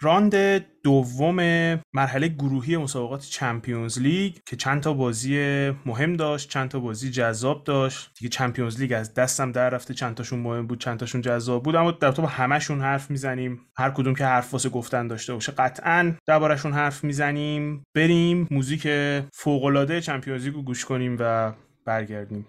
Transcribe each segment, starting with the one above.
راند دوم مرحله گروهی مسابقات Champions League که چند تا بازی مهم داشت چند تا بازی جذاب داشت. دیگه Champions League از دستم در رفته چند تاشون مهم بود چند تاشون جذاب بود. اما در تو با همشون حرف می‌زنیم. هر کدوم که حرف واسه گفتن داشته باشه قطعا دربارشون حرف می‌زنیم. بریم موزیک فوق العاده Champions League رو گوش کنیم و برگردیم.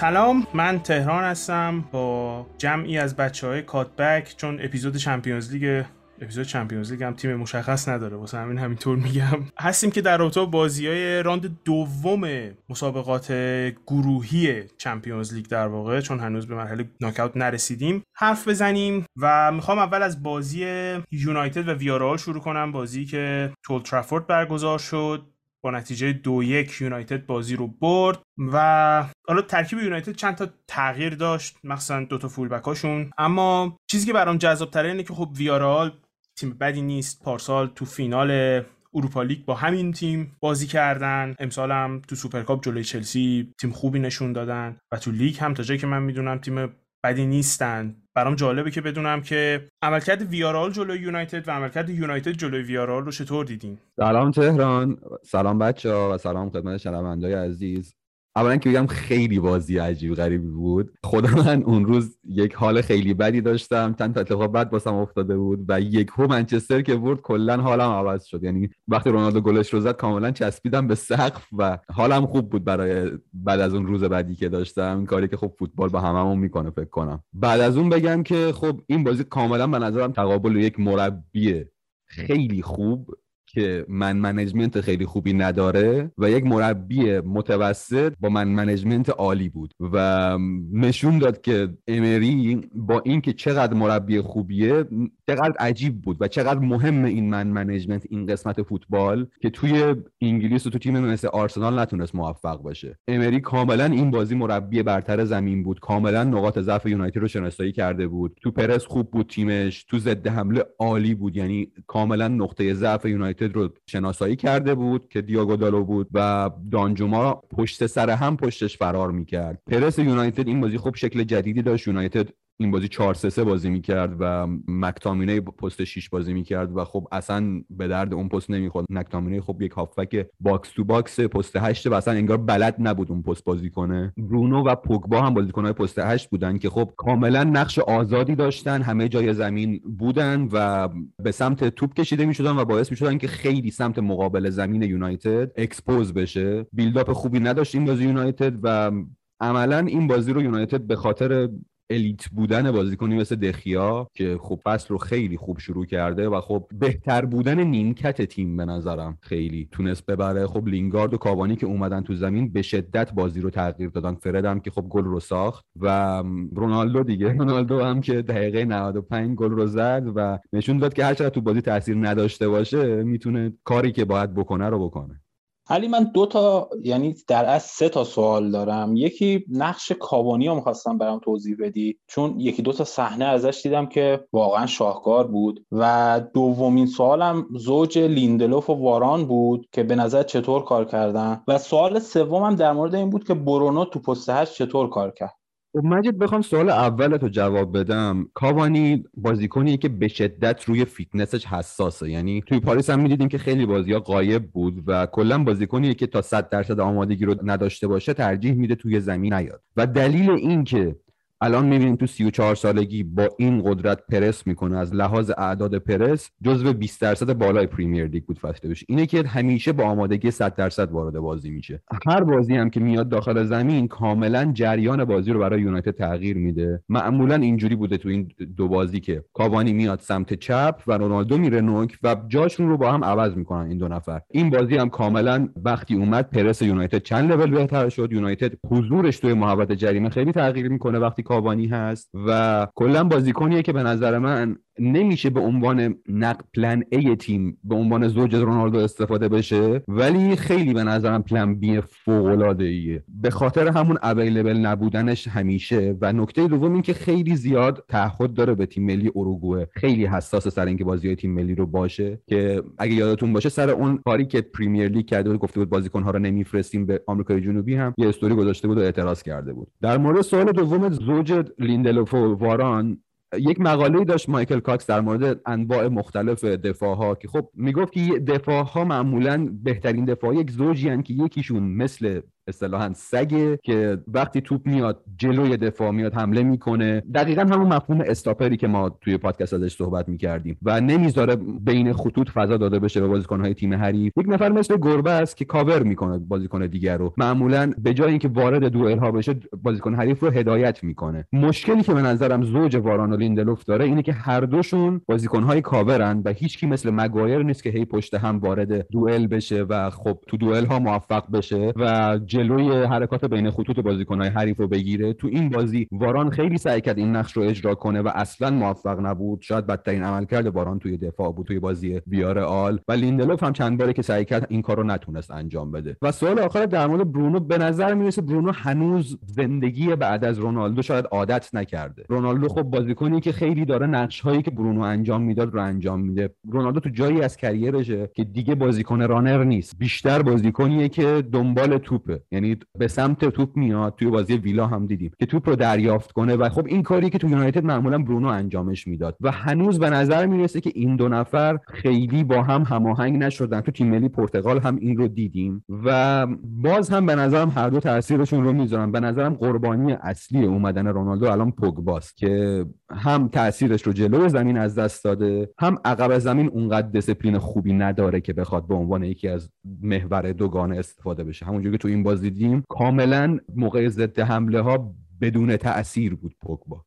سلام من تهران هستم با جمعی از بچه های کاتبک چون اپیزود Champions League اپیزود Champions League هم تیم مشخص نداره واسه همین همینطور میگم. هستیم که در رابطه بازی های راند دوم مسابقات گروهی Champions League در واقع چون هنوز به مرحله ناکاوت نرسیدیم حرف بزنیم و می‌خوام اول از بازی یونایتد و ویارئال شروع کنم. بازی که تو اولدترافورد برگزار شد. با نتیجه دو یک یونایتد بازی رو برد و حالا ترکیب یونایتد چند تا تغییر داشت مثلا دو تا fullback هاشون اما چیزی که برام جذاب تره اینه که خب ویارئال تیم بدی نیست. پارسال تو فینال Europa League با همین تیم بازی کردن. امسال هم تو Super Cup جلوی چلسی تیم خوبی نشون دادن و تو لیگ هم تا جایی که من می‌دونم تیم بدی نیستن. برام جالبه که بدونم که عملکرد ویارئال جلوی یونایتد و عملکرد یونایتد جلوی ویارئال رو چطور دیدین؟ سلام تهران سلام بچه ها و سلام خدمت شنوندای عزیز. اولا که بگم خیلی بازی عجیب غریبی بود. خدا من اون روز یک حال خیلی بدی داشتم. چند تا اتفاق بد واسم افتاده بود و یک هو منچستر که برد کلا حالم عوض شد. یعنی وقتی رونالدو گلش رو زد کاملا چسبیدم به سقف و حالم خوب بود برای بعد از اون روز بعدی که داشتم. کاری که خب فوتبال با هممون می‌کنه فکر کنم. بعد از اون بگم که خب این بازی کاملا به نظرم تقابل یک مربی خیلی خوب. که من منجمنت خیلی خوبی نداره و یک مربی متوسط با من منجمنت عالی بود و نشون داد که امری با اینکه چقدر مربی خوبیه چقدر عجیب بود و چقدر مهم این من منجمنت این قسمت فوتبال که توی انگلیس و تو تیم مثل آرسنال نتونست موفق باشه. امری کاملا این بازی مربی برتر زمین بود. کاملا نقاط ضعف یونایتد رو شناسایی کرده بود. تو پرس خوب بود تیمش تو ضد حمله عالی بود. یعنی کاملا نقطه ضعف یونایتد یونایتد رو شناسایی کرده بود که دیاگو دالو بود و دانجوما پشت سر هم پشتش فرار می‌کرد. پرس یونایتد این بازی خب شکل جدیدی داشت. یونایتد این بازی 4 3 3 بازی می‌کرد و مک‌تامینی پست 6 بازی می‌کرد و خب اصلا به درد اون پست نمی‌خورد. مک‌تامینی خب یک هافبک box to box پست 8 و اصلا انگار بلد نبود اون پست بازی کنه. برونو و پوگبا هم بازیکنهای پست 8 بودن که خب کاملا نقش آزادی داشتن همه جای زمین بودن و به سمت توپ کشیده می‌شدن و باعث می‌شدن که خیلی سمت مقابل زمین یونایتد expose بشه. build-up خوبی نداشت این بازی یونایتد و عملا این بازی رو یونایتد به خاطر الیت بودن بازیکنی مثل دخیا که خب فصل رو خیلی خوب شروع کرده و خب بهتر بودن نیمکت تیم به نظرم خیلی تونست ببره. خب لینگارد و کاوانی که اومدن تو زمین به شدت بازی رو تغییر دادن. فرد هم که خب گل رو ساخت و رونالدو دیگه. رونالدو هم که دقیقه 95 گل رو زد و نشون داد که هر تو بازی تاثیر نداشته باشه می‌تونه کاری که باید بکنه رو بکنه. علی من دو تا یعنی در از سه تا سوال دارم. یکی نقش کاوانی رو می‌خواستم برام توضیح بدی چون یکی دو تا صحنه ازش دیدم که واقعا شاهکار بود. و دومین سوالم زوج لیندلوف و واران بود که به نظر چطور کار کردن؟ و سوال سومم در مورد این بود که برونو تو پست چطور کار کرد. مجید بخوام سوال اول تو جواب بدم. کاوانی بازیکنیه که به شدت روی فیتنسش حساسه. یعنی توی پاریس هم می‌دیدیم که خیلی بازی ها غایب بود و کلا بازیکنیه که تا 100 درصد آمادگی رو نداشته باشه ترجیح میده توی زمین نیاد. و دلیل این که الان می‌بینیم تو 34 سالگی با این قدرت پرس می‌کنه. از لحاظ اعداد پرس جزو 20 درصد بالای پریمیر لیگ بود فصل اینه که همیشه با آمادگی 100 درصد وارد بازی میشه. هر بازی هم که میاد داخل زمین کاملا جریان بازی رو برای یونایتد تغییر میده. معمولا اینجوری بوده تو این دو بازی که کاوانی میاد سمت چپ و رونالدو میره نوک و جاشون رو با هم عوض می‌کنن این دو نفر. این بازی هم کاملا وقتی اومد پرس یونایتد چند لول بهتر شد. یونایتد حضورش توی محوطه جریمه خیلی تغییر می‌کنه. وقتی کاوانی هست و کلا بازیکنیه که به نظر من نمیشه به عنوان نقل پلن ای تیم به عنوان زوج رونالدو استفاده بشه؟ ولی خیلی به نظرم پلن بی فوق العاده ایه به خاطر همون available نبودنش همیشه. و نکته دوم این که خیلی زیاد تعهد داره به تیم ملی اروگوئه. خیلی حساس سر اینکه بازی تیم ملی رو باشه. که اگه یادتون باشه سر اون کاری که Premier League کرده بود گفته بود بازیکن ها رو نمیفرستیم به آمریکای جنوبی هم یه استوری گذاشته بود و اعتراض کرده بود. در مورد سوال دوم زوج لیندلوف و واران یک مقاله داشت مایکل کاکس در مورد انواع مختلف دفاع ها که خب می‌گفت که دفاع ها معمولا بهترین دفاع یک زوجی که یکیشون مثل اصطلاحا سگه که وقتی توپ میاد جلوی دفاع میاد حمله می‌کنه. دقیقا همون مفهوم stopper ی که ما توی پادکست ازش صحبت می‌کردیم و نمی‌ذاره بین خطوط فضا داده بشه به بازیکنهای تیم حریف. یک نفر مثل گربه است که کاور می‌کنه بازیکن دیگر رو. معمولا به جای اینکه وارد دوئل ها بشه بازیکن حریف رو هدایت می‌کنه. مشکلی که به نظرم زوج واران و لیندلوف داره اینه که هر دوشون بازیکنهای کاورن و هیچکی مثل مگایر نیست که هی پشت هم وارد دوئل بشه و خب تو دوئل ها موفق بشه و جلوی حرکات بین خطوط بازیکنهای حریف رو بگیره تو این بازی واران خیلی سعی کرد این نقش رو اجرا کنه و اصلا موفق نبود. شاید بدترین عملکرد واران توی دفاع بود توی بازی ویارئال. و لیندلوف هم چند باره که سعی کرد این کار رو نتونست انجام بده. و سوال آخر در مورد برونو به نظر می‌رسه برونو هنوز زندگی بعد از رونالدو شاید عادت نکرده. رونالدو خب بازیکنی که خیلی داره نقش هایی که برونو انجام می‌داد رو انجام میده. رونالدو تو جایی از کریرشه که دیگه بازیکن رانر نیست. بیشتر بازیکنیه که دنبال توپه. یعنی به سمت توپ میاد توی بازی ویلا هم دیدیم که توپ رو دریافت کنه و خب این کاری که تو یونایتد معمولا برونو انجامش می‌داد و هنوز به نظر می‌رسه که این دو نفر خیلی با هم هماهنگ نشدن. تو تیم ملی پرتغال هم این رو دیدیم و باز هم به نظرم هر دو تاثیرشون رو می‌ذارن. به نظرم قربانی اصلی اومدن رونالدو الان پوگباست که هم تاثیرش رو جلو زمین از دست داده هم عقب زمین اونقدر دسپلین خوبی نداره که بخواد به عنوان یکی از محور دوگانه استفاده بشه. همونجوری که تو این بازی دیدیم کاملا موقع ضد حمله ها بدون تاثیر بود پوگبا.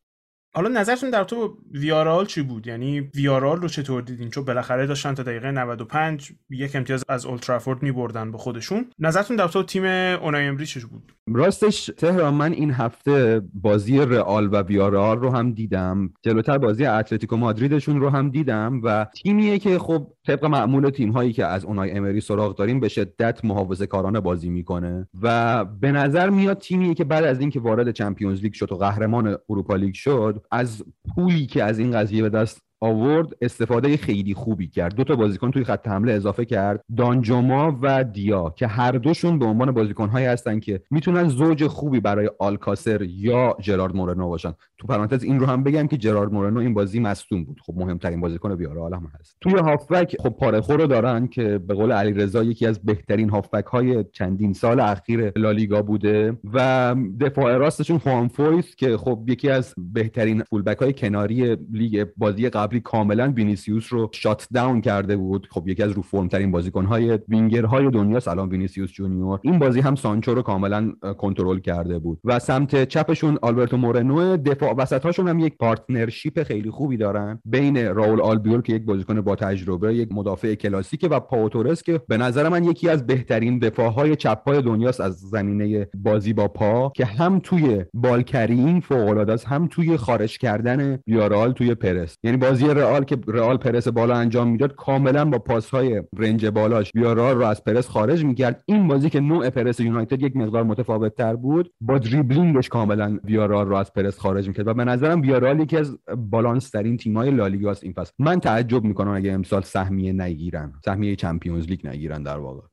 حالا نظرتون در تو ویارال چی بود؟ یعنی ویارال رو چطور دیدین؟ چون بالاخره داشتن تا دقیقه 95 یک امتیاز از اولترافورد میبردن به خودشون. نظرتون در تو تیم اونای امری چی بود؟ راستش تهران من این هفته بازی رئال و ویارال رو هم دیدم. جلوتر بازی اتلتیکو مادریدشون رو هم دیدم و تیمیه که خب طبق معمول تیم هایی که از اونای امری سراغ داریم به شدت محافظه کارانه بازی می‌کنه و به نظر میاد تیمیه که بعد از اینکه وارد چمپیونز لیگ شد و قهرمان اروپا لیگ شد از پولی که از این قضیه به دست آورد استفاده خیلی خوبی کرد. دو تا بازیکن توی خط حمله اضافه کرد. دانجوما و دیا که هر دوشون به عنوان بازیکنهایی هستن که می‌تونن زوج خوبی برای آلکاسر یا جرارد مورنو باشن. تو پرانتز این رو هم بگم که جرارد مورنو این بازی مصدوم بود. خب مهمترین بازیکن ویارئال هم هست. توی هافبک خب پارخو رو دارن که به قول علیرضا یکی از بهترین هافبک های چندین سال اخیر لالیگا بوده و دفاع راستشون خوان فویس که خب یکی از بهترین fullback های کناری لیگ بازی قبل قبلی کاملا وینیسیوس رو shut down کرده بود. خب یکی از رو فرم ترین بازیکن های وینگر های دنیاست الان وینیسیوس جونیور. این بازی هم سانچو رو کاملا کنترل کرده بود. و سمت چپشون آلبرتو مورنو. دفاع وسط هاشون هم یک partnership خیلی خوبی دارن. بین راول آلبیول که یک بازیکن با تجربه یک مدافع کلاسیکه و پائو تورس که به نظر من یکی از بهترین دفاع های چپ های دنیاست از زمینه بازی با پا که هم توی ball carrying فوق العاده هم توی خارج کردن ویارئال توی پرس. یعنی بازی بازی رئال که رئال پرس بالا انجام می‌داد کاملا با پاس های range بالاش ویارئال رو از پرس خارج می‌کرد. این بازی که نوع پرس یونایتد یک مقدار متفاوت تر بود با دریبلینگش کاملا ویارئال رو از پرس خارج می‌کرد و به نظرم ویارئال یکی از بالانس ترین تیم‌های لالیگاست این فصل. من تعجب می‌کنم اگه امسال سهمیه نگیرن سهمیه Champions لیگ نگیرن در واقع.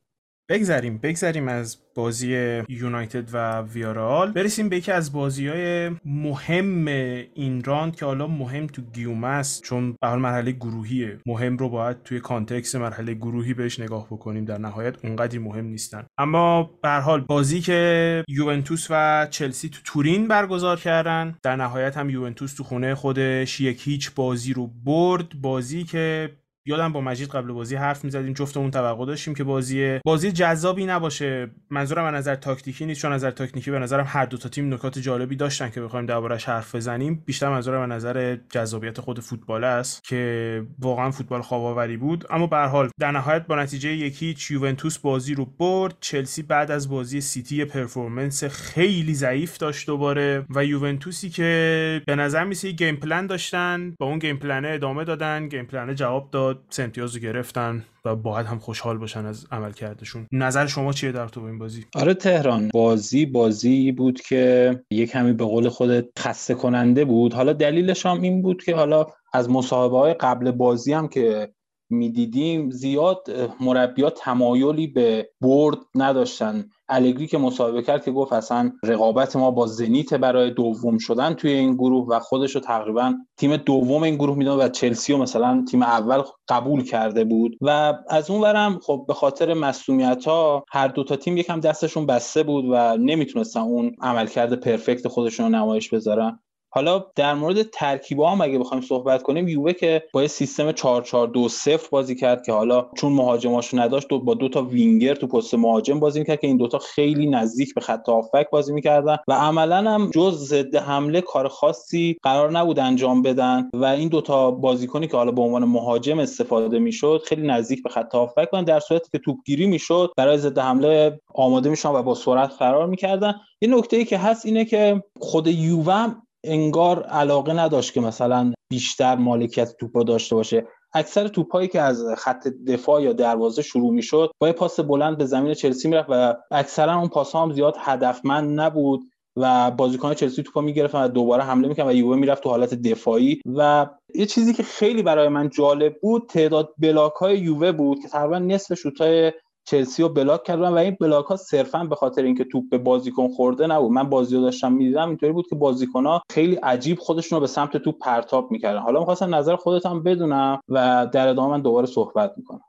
بگذریم بگذریم از بازی یونایتد و ویارئال برسیم به یکی از بازی های مهم این راند که حالا مهم تو گیومه است چون به مرحله گروهیه. مهم رو باید توی context مرحله گروهی بهش نگاه بکنیم در نهایت اونقدری مهم نیستن. اما به حال بازی که یوونتوس و چلسی تو تورین برگزار کردن در نهایت هم یوونتوس تو خونه خودش یک هیچ بازی رو برد. بازی که یادم با مجید قبل بازی حرف می‌زدیم جفتمون توقع داشتیم که بازی بازی جذابی نباشه. منظورم از نظر تاکتیکی نیست چون نظر تاکتیکی به نظرم هر دو تا تیم نکات جالبی داشتن که بخوایم دربارش حرف بزنیم. بیشتر منظورم از نظر جذابیت خود فوتبال است که واقعا فوتبال خواب بود. اما به حال در نهایت با نتیجه یکی یوونتوس بازی رو برد. چلسی بعد از بازی سیتی performance خیلی ضعیف داشت دوباره و یوونتوسی که به نظر میسه game plan داشتن با اون game plan ه ادامه دادن. game plan ه جواب داد. سه امتیاز رو گرفتن و باید هم خوشحال باشن از عملکردشون نظر شما چیه در تو این بازی؟ آره تهران بازی بازی بود که یک کمی به قول خودت خسته کننده بود. حالا دلیلش هم این بود که حالا از مصاحبه های قبل بازی هم که می‌دیدیم زیاد مربیات تمایلی به برد نداشتن. الگری که مصاحبه کرد که گفت اصلا رقابت ما با زنیت برای دوم شدن توی این گروه و خودش رو تقریبا تیم دوم این گروه می‌دونه و چلسی و مثلا تیم اول قبول کرده بود. و از اون ورم خب به خاطر مسئولیت ها هر دو تا تیم یکم دستشون بسته بود و نمی‌تونستن اون عملکرد پرفکت خودشون رو نمایش بذارن. حالا در مورد ترکیبا هم اگه بخوایم صحبت کنیم یووه که با سیستم 4-4-2-0 بازی کرد که حالا چون مهاجماشو نداشت دو با دو تا وینگر تو پست مهاجم بازی می‌کرد که این دوتا خیلی نزدیک به خط هافبک بازی می‌کردن و عملا هم جز ضد حمله کار خاصی قرار نبود انجام بدن و این دوتا بازیکنی که حالا به عنوان مهاجم استفاده می‌شد خیلی نزدیک به خط هافبک بودن در صورتی که توپگیری می‌شد برای ضد حمله آماده میشن و با سرعت قرار می‌کردن. یه نکته ای که هست اینه که خود یووه انگار علاقه نداشت که مثلا بیشتر مالکیت توپا داشته باشه. اکثر توپایی که از خط دفاع یا دروازه شروع می‌شد با پاس بلند به زمین چلسی می‌رفت و اکثرا اون پاس هم زیاد هدفمند نبود و بازیکن چلسی توپا می‌گرفتن و دوباره حمله می‌کرد و یووه می‌رفت تو حالت دفاعی. و یه چیزی که خیلی برای من جالب بود تعداد بلاک های یووه بود که تقریبا نصف شوتای چلسی رو block کردن و این block ها صرفا به خاطر اینکه توپ به بازیکن خورده نبود. من بازی رو داشتم می‌دیدم اینطوری بود که بازیکن ها خیلی عجیب خودشون رو به سمت توپ پرتاب می‌کردن. حالا می‌خواستم نظر خودت هم بدونم و در ادامه من دوباره صحبت می‌کنم.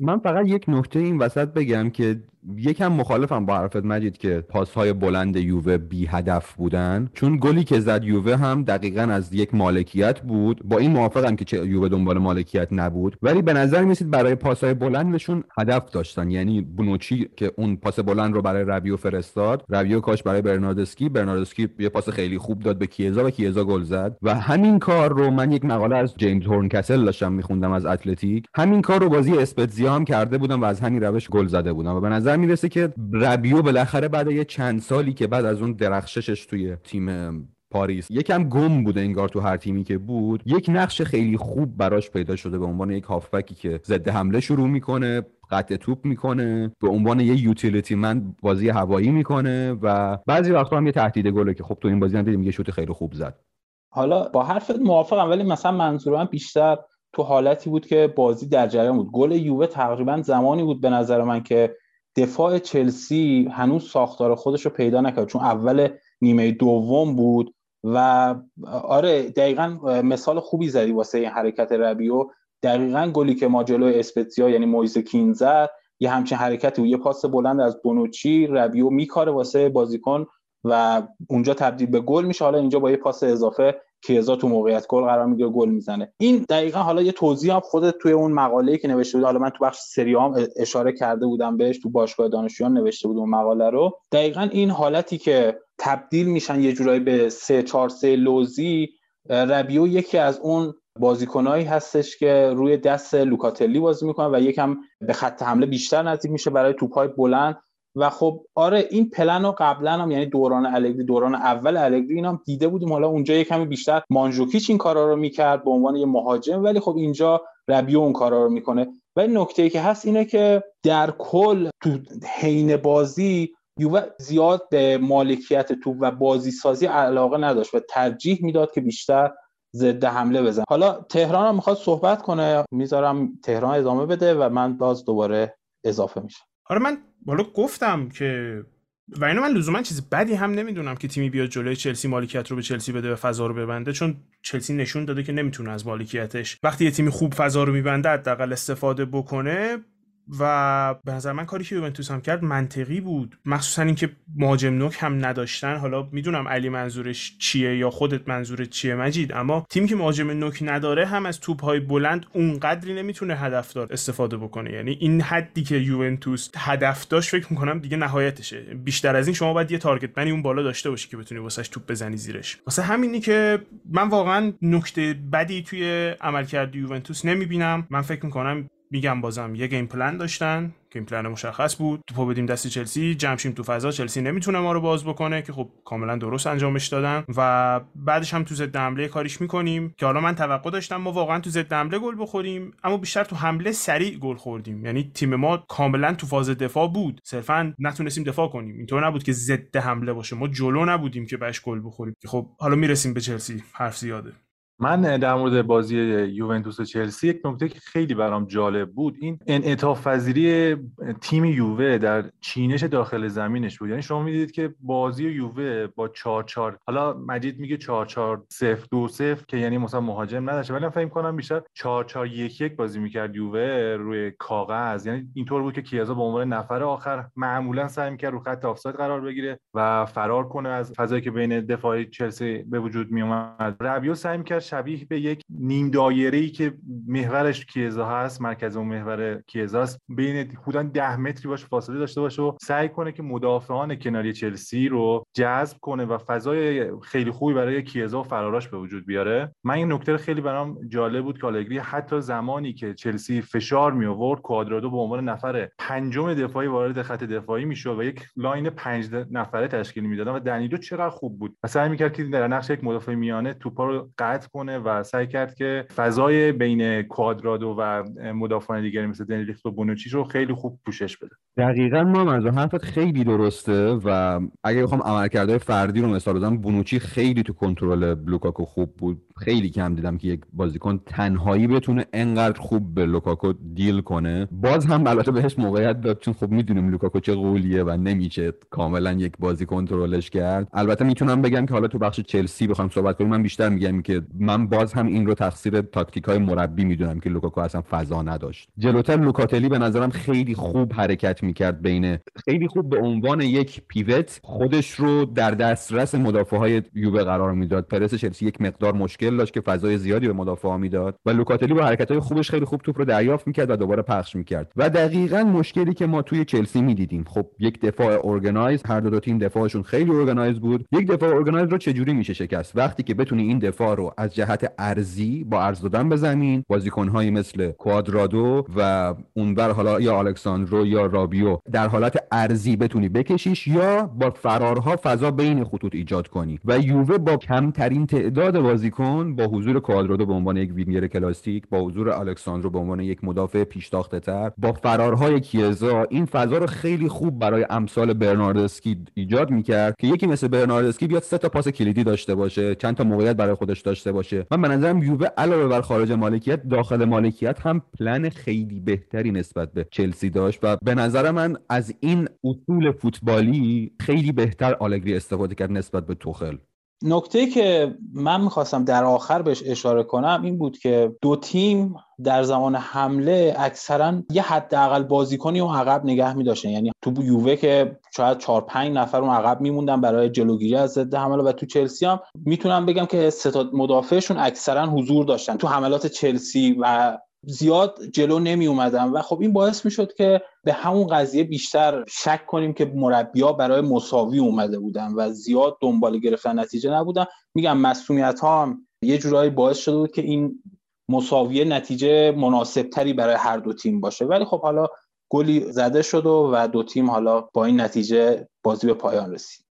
من فقط یک نکته این وسط بگم که یکم مخالفم با حرفت مجید که پاس های بلند یووه بی هدف بودن. چون گلی که زد یووه هم دقیقا از یک مالکیت بود. با این موافقم که یووه دنبال مالکیت نبود. ولی به نظر میرسید برای پاس های بلندشون هدف داشتن. یعنی بونوچی که اون پاس بلند رو برای رابیو فرستاد رابیو کاشت برای برناردسکی. برناردسکی یه پاس خیلی خوب داد به کیزا و کیزا گل زد. و همین کار رو من یک مقاله از جیمز هورنکسل داشتم میخوندم از اتلتیک. همین کار رو بازی اسپتزیا هم کرده بودم و از همین روش گل زده بودم. و به نظر می‌رسه که ربیو بالاخره بعد یه چند سالی که بعد از اون درخششش توی تیم پاریس یکم گم بوده انگار تو هر تیمی که بود یک نقش خیلی خوب براش پیدا شده به عنوان یک هافبکی که ضد حمله شروع می‌کنه قطع توپ می‌کنه به عنوان یه یوتیلیتی من بازی هوایی می‌کنه و بعضی وقتا هم یه تهدید گله که خب تو این بازی هم دیدیم یه شوت خیلی خوب زد. حالا با حرفت موافقم ولی مثلا منظورم بیشتر تو حالتی بود که بازی در جریان بود. گل یووه تقریبا زمانی بود به نظر من که دفاع چلسی هنوز ساختار خودش رو پیدا نکرد چون اول نیمه دوم بود و آره دقیقا مثال خوبی زدی واسه این حرکت ربیو. دقیقا گلی که ما جلو اسپتزیا یعنی مویز کین زد یه همچین حرکتی بود. یه پاس بلند از بونوچی ربیو میکاره واسه بازیکن و اونجا تبدیل به گل میشه. حالا اینجا با یه پاس اضافه کیزا تو موقعیت گل قرار می‌گیره گل می‌زنه. این دقیقا حالا یه توضیح هم خودت توی اون مقاله که نوشته بود حالا من تو بخش سریام اشاره کرده بودم بهش تو باشگاه دانشجویان نوشته بود اون مقاله رو. دقیقا این حالتی که تبدیل میشن یه جورایی به 3 4 3 لوزی ربیو یکی از اون بازیکنایی هستش که روی دست لوکاتلی بازی می‌کنه و یکم به خط حمله بیشتر نزدیک میشه برای توپای بلند. و خب آره این پلن رو قبلا هم یعنی دوران الگری دوران اول الگری اینا دیده بودیم. حالا اونجا یه کمی بیشتر مانجوکیچ این کارا رو می‌کرد به عنوان یه مهاجم ولی خب اینجا ربیو اون کارا رو می‌کنه. ولی نکته که هست اینه که در کل تو حین بازی یووه زیاد به مالکیت توپ و بازی سازی علاقه نداشت و ترجیح می‌داد که بیشتر ضد حمله بزن حالا تهران هم می‌خواد صحبت کنه. می‌ذارم تهران ادامه بده و من باز دوباره اضافه میشم. آره من بالا گفتم که و اینو من لزوما چیز بدی هم نمی‌دونم که تیمی بیاد جلوی چلسی مالکیت رو به چلسی بده و فضا رو ببنده چون چلسی نشون داده که نمی‌تونه از مالکیتش وقتی یه تیمی خوب فضا رو میبنده حداقل استفاده بکنه و به نظر من کاری که یوونتوس هم کرد منطقی بود. مخصوصا اینکه مهاجم نوک هم نداشتن. حالا می‌دونم علی منظورش چیه یا خودت منظورت چیه مجید اما تیمی که مهاجم نوک نداره هم از توپ های بلند اونقدری نمی‌تونه هدفدار استفاده بکنه. یعنی این حدی که یوونتوس هدف داشت فکر می‌کنم دیگه نهایتشه. بیشتر از این شما باید یه تارگت منی اون بالا داشته باشی که بتونی واسش توپ بزنی زیرش. واسه همینی که من واقعا نکته بدی توی عملکرد یوونتوس نمی‌بینم. من فکر می‌کنم میگم بازم یه game plan داشتن game plan مشخص بود. توپو بدیم دست چلسی جمع شیم تو فضا. چلسی نمی‌تونه ما رو باز بکنه که خب کاملا درست انجامش دادن. و بعدش هم تو ضد حمله کاریش می‌کنیم که حالا من توقع داشتم ما واقعا تو ضد حمله گل بخوریم اما بیشتر تو حمله سریع گل خوردیم. یعنی تیم ما کاملا تو فاز دفاع بود. صرفا نتونستیم دفاع کنیم. اینطور نبود که ضد حمله باشه. ما جلو نبودیم که بهش گل بخوریم. خب حالا می‌رسیم به چلسی. حرف زیاده. من در مورد بازی یوونتوس و چلسی یک نکته که خیلی برام جالب بود این انعطاف پذیری تیم یووه در چینش داخل زمینش بود. یعنی شما می‌دیدید که بازی یووه با 4 4 حالا مجید میگه 4 4 0 2 0 که یعنی مثلا مهاجم نداشته ولی من فکر کنم بیشتر 4 4 1 1 بازی می‌کرد یووه روی کاغذ. یعنی اینطور بود که کیازا به عنوان نفر آخر معمولا سعی می‌کرد رو خط آفساید قرار بگیره و فرار کنه از فضایی که بین دفاع چلسی به وجود می اومد ربیو سعی می‌کرد شبیه به یک نیم دایره ای که محورش کیزا هست مرکز اون محور کیزا است. بین حدودا 10 متری باشه فاصله داشته باشه و سعی کنه که مدافعان کناری چلسی رو جذب کنه و فضای خیلی خوبی برای کیزا و فراراش به وجود بیاره. من این نکته خیلی برام جالب بود که آلگری حتی زمانی که چلسی فشار می آورد کوادرادو به عنوان نفر پنجم دفاعی وارد خط دفاعی می‌شد و یک لاین پنج نفره تشکیل می‌دادن و دنیدو چقدر خوب بود؟ و سعی می‌کرد که در نقش یک مدافع میانه توپا رو قطع کنه و سعی کرد که فضای بین کوادرادو و مدافعان دیگری مثل دلیخت و بونوچی رو خیلی خوب پوشش بده. دقیقا ما از حرفت خیلی درسته و اگه بخوام عملکردهای فردی رو مثال بزنم بونوچی خیلی تو کنترل لوکاکو خوب بود. خیلی کم دیدم که یک بازیکن تنهایی بتونه انقدر خوب به لوکاکو deal کنه. باز هم البته بهش موقعیت داد چون خب می‌دونیم لوکاکو چه غولیه و نمیشه کاملا یک بازی کنترلش کرد. البته می‌تونم بگم که حالا تو بخش چلسی بخوام صحبت کنیم من بیشتر میگم که من باز هم این رو تقصیر تاکتیک های مربی می‌دونم که لوکاکو اصلا فضا نداشت. جلوتر لوکاتلی به نظرم خیلی خوب حرکت می‌کرد بین خیلی خوب به عنوان یک pivot خودش رو در دسترس مدافع های یووه قرار می‌داد. پرس چلسی یک مقدار مشکل داشت که فضای زیادی به مدافع می‌داد و لوکاتلی با حرکت های خوبش خیلی خوب توپ رو دریافت می‌کرد و دوباره پخش می‌کرد. و دقیقا مشکلی که ما توی چلسی می‌دیدیم. خب یک دفاع organized هر دو, دو تیم دفاعشون خیلی organized بود. یک دفاع organized رو چجوری میشه شکست؟ وقتی که بتونی این دفاع رو از جهت عرضی با عرض دادن به زمین. بازیکنهایی مثل کوادرادو و اونور حالا یا الکساندرو یا رابیو در حالت عرضی بتونی بکشیش یا با فرارها فضا بین خطوط ایجاد کنی. و یووه با کمترین تعداد بازیکن با حضور کوادرادو به عنوان یک وینگر کلاسیک با حضور الکساندرو به عنوان یک مدافع پیشتاخته تر با فرارهای کیزا این فضا رو خیلی خوب برای امثال برناردسکی ایجاد می‌کرد که یکی مثل برناردسکی بیاد سه تا پاس کلیدی داشته باشه چند تا موقعیت برای خودش داشته باشه من به نظرم یووه علاوه بر خارج مالکیت داخل مالکیت هم پلن خیلی بهتری نسبت به چلسی داشت و به نظر من از این اصول فوتبالی خیلی بهتر آلگری استفاده کرد نسبت به توخل. نکته که من می‌خواستم در آخر بهش اشاره کنم این بود که دو تیم در زمان حمله اکثرا یه حداقل بازیکنی اون عقب نگه میداشتن. یعنی تو یووه که شاید 4 5 نفر اون عقب میموندن برای جلوگیری از ضد حمله و تو چلسی هم. می‌تونم بگم که ستا مدافعشون اکثرا حضور داشتن. تو حملات چلسی و زیاد جلو نمی اومدن و خب این باعث می شد که به همون قضیه بیشتر شک کنیم که مربیا برای مساوی اومده بودن و زیاد دنبال گرفتن نتیجه نبودن. میگم مسئولیت ها هم یه جورایی باعث شده بود که این مساویه نتیجه مناسب تری برای هر دو تیم باشه. ولی خب حالا گلی زده شد و, و دو تیم حالا با این نتیجه بازی به پایان رسید.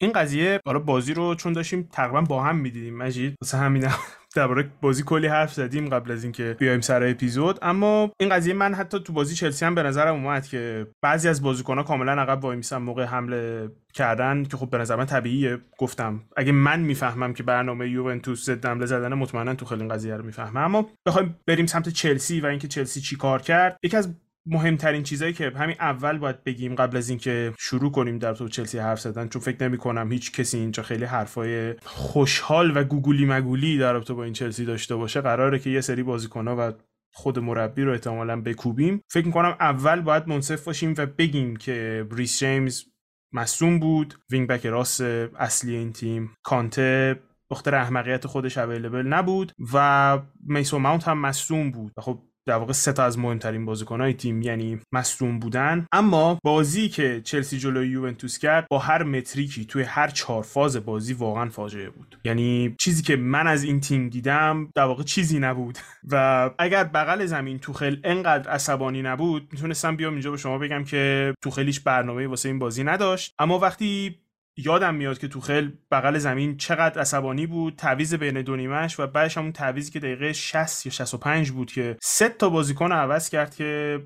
این قضیه حالا بازی رو چون داشتیم تقریبا با هم می‌دیدیم مجید واسه همینم. درباره بازی کلی حرف زدیم قبل از اینکه بیایم سر اپیزود. اما این قضیه من حتی تو بازی چلسی هم به نظرم اومد که بعضی از بازیکن‌ها کاملا عقب وای میسن موقع حمله کردن که خب به نظر من طبیعیه. گفتم اگه من می‌فهمم که برنامه یوونتوس ضد حمله زدن مطمئنا تو خیلی قضیه رو می‌فهمم. اما بخوایم بریم سمت چلسی و اینکه چلسی چی کار کرد یکی از مهمترین چیزایی که همین اول باید بگیم قبل از اینکه شروع کنیم در مورد چلسی حرف زدن چون فکر نمی کنم هیچ کسی اینجا خیلی حرفای خوشحال و گوگولی مگولی در رابطه با این چلسی داشته باشه. قراره که یه سری بازیکن‌ها و خود مربی رو احتمالا بکوبیم. فکر می‌کنم اول باید منصف باشیم و بگیم که ریس جیمز مصدوم بود. wing back راست اصلی این تیم. کانته بخاطر احمقیت خودش available نبود و میسو ماونت هم مصوم بود. خب در واقع سه تا از مهمترین بازیکنهای تیم یعنی مصدوم بودن. اما بازی که چلسی جلوی یوونتوس کرد با هر متریکی توی هر چهار فاز بازی واقعا فاجعه بود. یعنی چیزی که من از این تیم دیدم در واقع چیزی نبود. و اگر بغل زمین توخل انقدر عصبانی نبود می‌تونستم بیام اینجا به شما بگم که توخل هیچ برنامه واسه این بازی نداشت. اما وقتی یادم میاد که توخل بغل زمین چقدر عصبانی بود تعویز بین دو نیمش و بعدش همون تعویزی که دقیقه 60 یا 65 بود که سه تا بازیکن عوض کرد که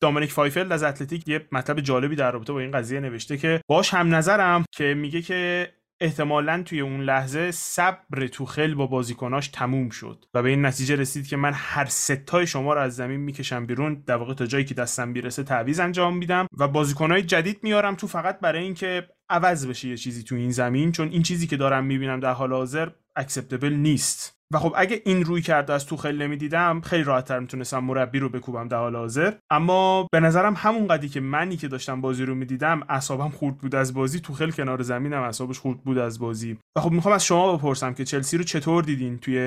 دامینیک فایفلد از اتلتیک یه مطلب جالبی در رابطه با این قضیه نوشته که باهاش هم نظرم که میگه که احتمالا توی اون لحظه صبر توخل با بازیکناش تموم شد و به این نتیجه رسید که من هر سه تای شما رو از زمین می‌کشم بیرون در واقع تا جایی که دستم میرسه تعویض انجام میدم و بازیکنهای جدید میارم تو فقط برای اینکه عوض بشه یه چیزی تو این زمین چون این چیزی که دارم می‌بینم در حال حاضر acceptable نیست. و خب اگه این رویکرد رو از توخل نمی‌دیدم خیلی راحتتر می‌تونستم مربی رو بکوبم در حال حاضر. اما به نظرم همون قدی که منی که داشتم بازی رو می‌دیدم اعصابم خورد بود از بازی. توخل کنار زمینم اعصابش خورد بود از بازی. و خب می‌خوام از شما بپرسم که چلسی رو چطور دیدین توی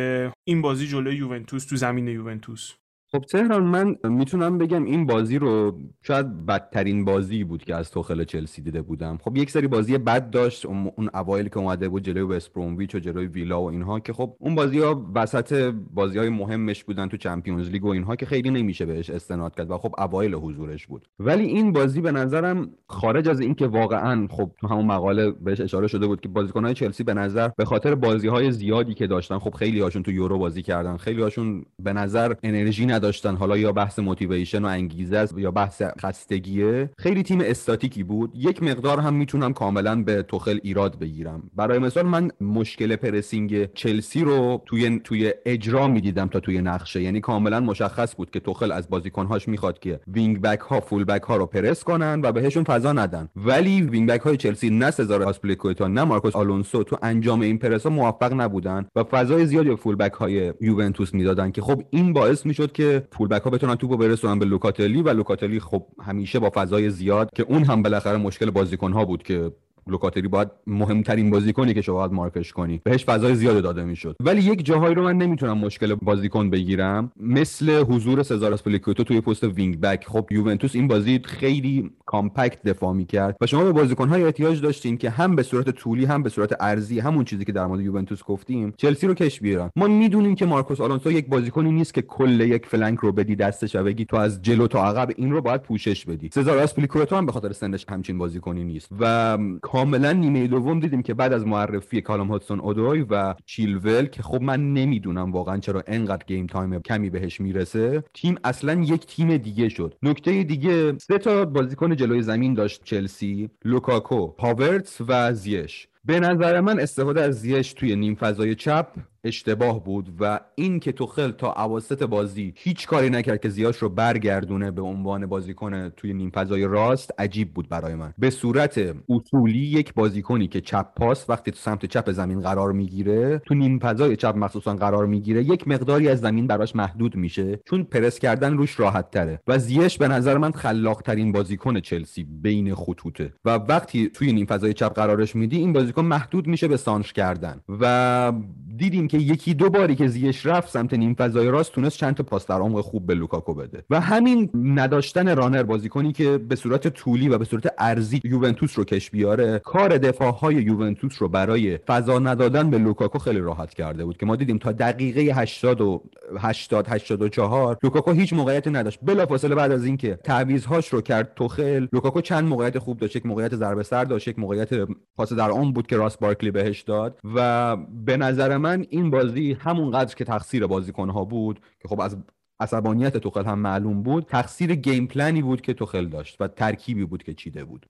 این بازی جلوی یوونتوس تو زمین یوونتوس؟ خب تهران من می‌تونم بگم این بازی رو شاید بدترین بازی بود که از توخل چلسی دیده بودم. خب یک سری بازی بد داشت اون اوایل که اومده بود جلوی وست و جلوی ویلا و اینها که خب اون بازی ها وسط بازی های مهمش بودن تو چمپیونز لیگ و اینها که خیلی نمیشه بهش استناد کرد و خب اوایل حضورش بود. ولی این بازی به نظرم خارج از اینکه واقعا خب تو همون مقاله بهش اشاره شده بود که بازیکنهای چلسی به نظر به خاطر بازی های زیادی که داشتن خب خیلی هاشون تو یورو بازی کردن. خیلی هاشون به نظر انرژی نداشتن. حالا یا بحث موتیویشن و انگیزه است یا بحث خستگیه. خیلی تیم استاتیکی بود. یک مقدار هم می‌تونم کاملا به توخل ایراد بگیرم. برای مثال من مشکل pressing چلسی رو توی توی اجرا می‌دیدم تا توی نقشه. یعنی کاملا مشخص بود که توخل از بازیکنهاش می‌خواد که wing back ها full back ها رو پرس کنن و بهشون فضا ندن. ولی wing back های چلسی نه سزار آسپلیکویتا نه مارکوس آلونسو تو انجام این پرس ها موفق نبودن و فضای زیادی به full back های یوونتوس می‌دادن که خب این باعث می‌شد که full back ها بتونن توپو برسونن به لوکاتلی و لوکاتلی خب همیشه با فضای زیاد که اون هم بالاخره مشکل بازیکن ها بود که لوکاتلی باید مهمترین بازیکنی که شما باید مارکش کنی. بهش فضای زیاد داده می‌شد. ولی یک جاهایی رو من نمی‌تونم مشکل بازیکن بگیرم. مثل حضور سزار اسپلیکوتو توی پست wing back خب یوونتوس این بازی خیلی compact دفاع می‌کرد و شما به بازیکن‌های احتیاج داشتین که هم به صورت طولی هم به صورت عرضی همون چیزی که در مورد یوونتوس گفتیم چلسی رو کش بیارن. ما می‌دونیم که مارکوس آلونسو یک بازیکنی نیست که کل یک flank رو بدی دستش و بگی تو از جلو تا عقب این رو باید پوشش بدی. سزار اسپلیکوتو هم به خاطر سنش همچین بازیکنی نیست. و کاملا نیمه دوم دیدیم که بعد از معرفی کالوم هادسون اودوی و چیلول که خب من نمی‌دونم واقعا چرا انقدر game time کمی بهش می‌رسه تیم اصلا یک تیم دیگه شد. نکته دیگه سه تا بازیکن جلوی زمین داشت چلسی لوکاکو هاورتز و زیاش. به نظر من استفاده از زیاش توی نیم فضای چپ اشتباه بود و این که توخل تا اواسط بازی هیچ کاری نکرد که زیاش رو برگردونه به عنوان بازیکن توی نیم فضای راست عجیب بود برای من. به صورت اصولی یک بازیکنی که چپ پاست وقتی تو سمت چپ زمین قرار می‌گیره تو نیم فضای چپ مخصوصا قرار می‌گیره یک مقداری از زمین براش محدود میشه چون پرس کردن روش راحت تره و زیاش به نظر من خلاق ترین بازیکن چلسی بین خطوطه. و وقتی توی نیم فضای چپ قرارش میدی این بازیکن محدود میشه به سانتر کردن. و دیدیم که یکی دو باری که زیاش رفت سمت نیم فضای راست تونست چند تا پاس در عمق خوب به لوکاکو بده. و همین نداشتن runner بازیکنی که به صورت طولی و به صورت عرضی یوونتوس رو کش بیاره کار دفاع های یوونتوس رو برای فضا ندادن به لوکاکو خیلی راحت کرده بود که ما دیدیم تا دقیقه 80 و 80 84 لوکاکو هیچ موقعیتی نداشت. بلافاصله بعد از اینکه تعویضهاش رو کرد توخل لوکاکو چند موقعیت خوب داشت. یک موقعیت ضربه سر داشت یک موقعیت پاس در عمق بود که راس بارکلی بهش داد. و به نظر من بازی همونقدر که تقصیر بازیکنها بود که خب از عصبانیت توخل هم معلوم بود تقصیر game plan ی بود که توخل داشت و ترکیبی بود که چیده بود.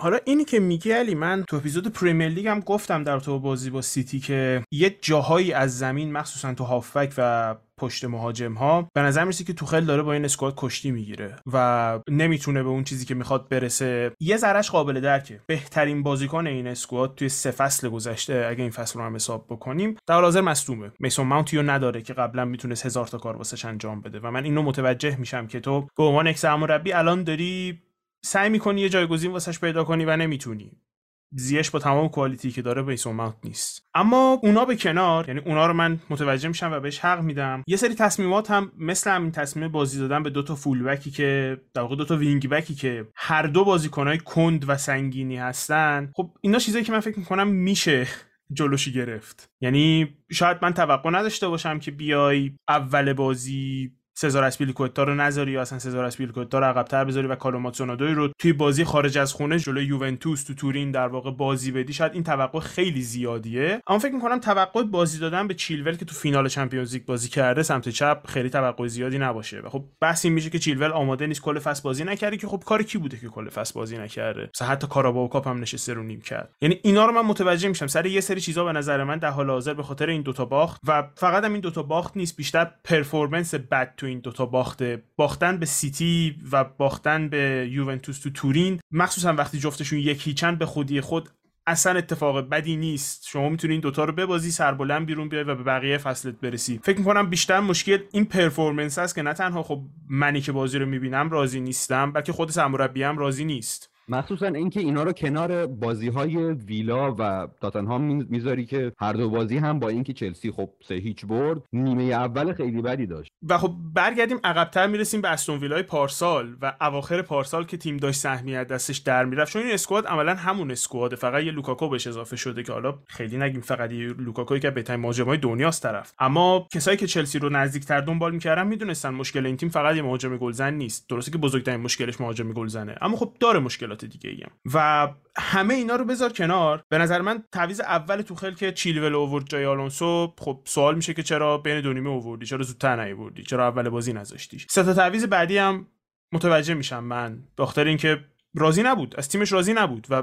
حالا اینی که میگی علی من تو اپیزود پریمیر لیگ هم گفتم در تو بازی با سیتی که یه جاهایی از زمین مخصوصا تو هافبک و پشت مهاجم ها به نظر می‌رسه که توخل داره با این squad کشتی می‌گیره و نمی‌تونه به اون چیزی که می‌خواد برسه. یه ذرش قابل درکه. بهترین بازیکن این squad توی سه فصل گذشته اگه این فصل رو هم حساب بکنیم در حاضر مصدومه. میسون ماونتو نداره که قبلا می‌تونست هزار تا کار واسش انجام بده و من اینو متوجه میشم که تو به عنوان X مربی الان داری سعی می‌کنی یه جایگزین واسش پیدا کنی و نمی‌تونی. زیاش با تمام quality که داره میسون ماونت نیست. اما اونا به کنار یعنی اونا رو من متوجه میشم و بهش حق میدم. یه سری تصمیمات هم مثل همین تصمیم بازی دادن به دو تا full back ی که در واقع دو تا wing back ی که هر دو بازیکنای کند و سنگینی هستن. خب اینا چیزایی که من فکر می‌کنم میشه جلوشو گرفت. یعنی شاید من توقع نداشته باشم که بیای اول بازی سزار آسپیلیکوئتا رو نذاری یا اصلا سزار آسپیلیکوئتا رو عقب‌تر بذاری و کالوم هادسون اودوی رو توی بازی خارج از خونه جلوی یوونتوس تو تورین در واقع بازی بدی. شاید این توقع خیلی زیادیه. اما فکر می‌کنم توقع بازی دادن به چیلول که تو فینال چمپیونز لیگ بازی کرده سمت چپ خیلی توقع زیادی نباشه. و خب بحث این میشه که چیلول آماده نیست کل فصل بازی نکرده که خب کار کی بوده که کل فصل بازی نکرده؟ مثلا حتی کاراباو کاپ هم نشسته رو نیمکت. یعنی اینا رو من متوجه میشم. سر یه سری چیزا به نظر من در حال حاضر به خاطر این دوتا باخت و فقط هم این دوتا باخت نیست بیشتر performance بد تو این دوتا باخت باختن به سیتی و باختن به یوونتوس تو تورین. مخصوصا وقتی جفتشون یکی چند به خودی خود اصلا اتفاق بدی نیست. شما می‌تونی این دوتا رو ببازی سربلند بیرون بیای و به بقیه فصلت برسی. فکر می‌کنم بیشتر مشکل این پرفورمنس است که نه تنها خب منی که بازی رو می‌بینم راضی نیستم بلکه خود سرمربی هم راضی نیست. مخصوصا اینکه اینا رو کنار بازی های ویلا و تاتنهام می‌ذاری که هر دو بازی هم با اینکه چلسی خب سه هیچ برد نیمه اول خیلی بدی داشت. و خب برگردیم عقبتر می‌رسیم به استون ویلای پارسال و اواخر پارسال که تیم داشت سهمیه دستش در می‌رفت. چون این squad عملا همون squad فقط یه لوکاکو بهش اضافه شده که حالا خیلی نگیم فقط یه لوکاکو که بهترین مهاجمای دنیاست طرف. اما کسایی که چلسی رو نزدیکتر دنبال می‌کردن می‌دونستن مشکل این تیم فقط یه مهاجم گلزن نیست. درسته که بزرگترین مشکلش مهاجم گلزنه اما خب داره مشکلات دیگه ایم. و همه اینا رو بذار کنار. به نظر من تعویض اول توخل که چیلول اوورد جای آلونسو خب سوال میشه که چرا بین دو نیمه اووردی چرا زودتر نیوردی چرا اول بازی نذاشتیش سه تا تعویض بعدی هم متوجه میشم من. به اینکه راضی نبود. از تیمش راضی نبود و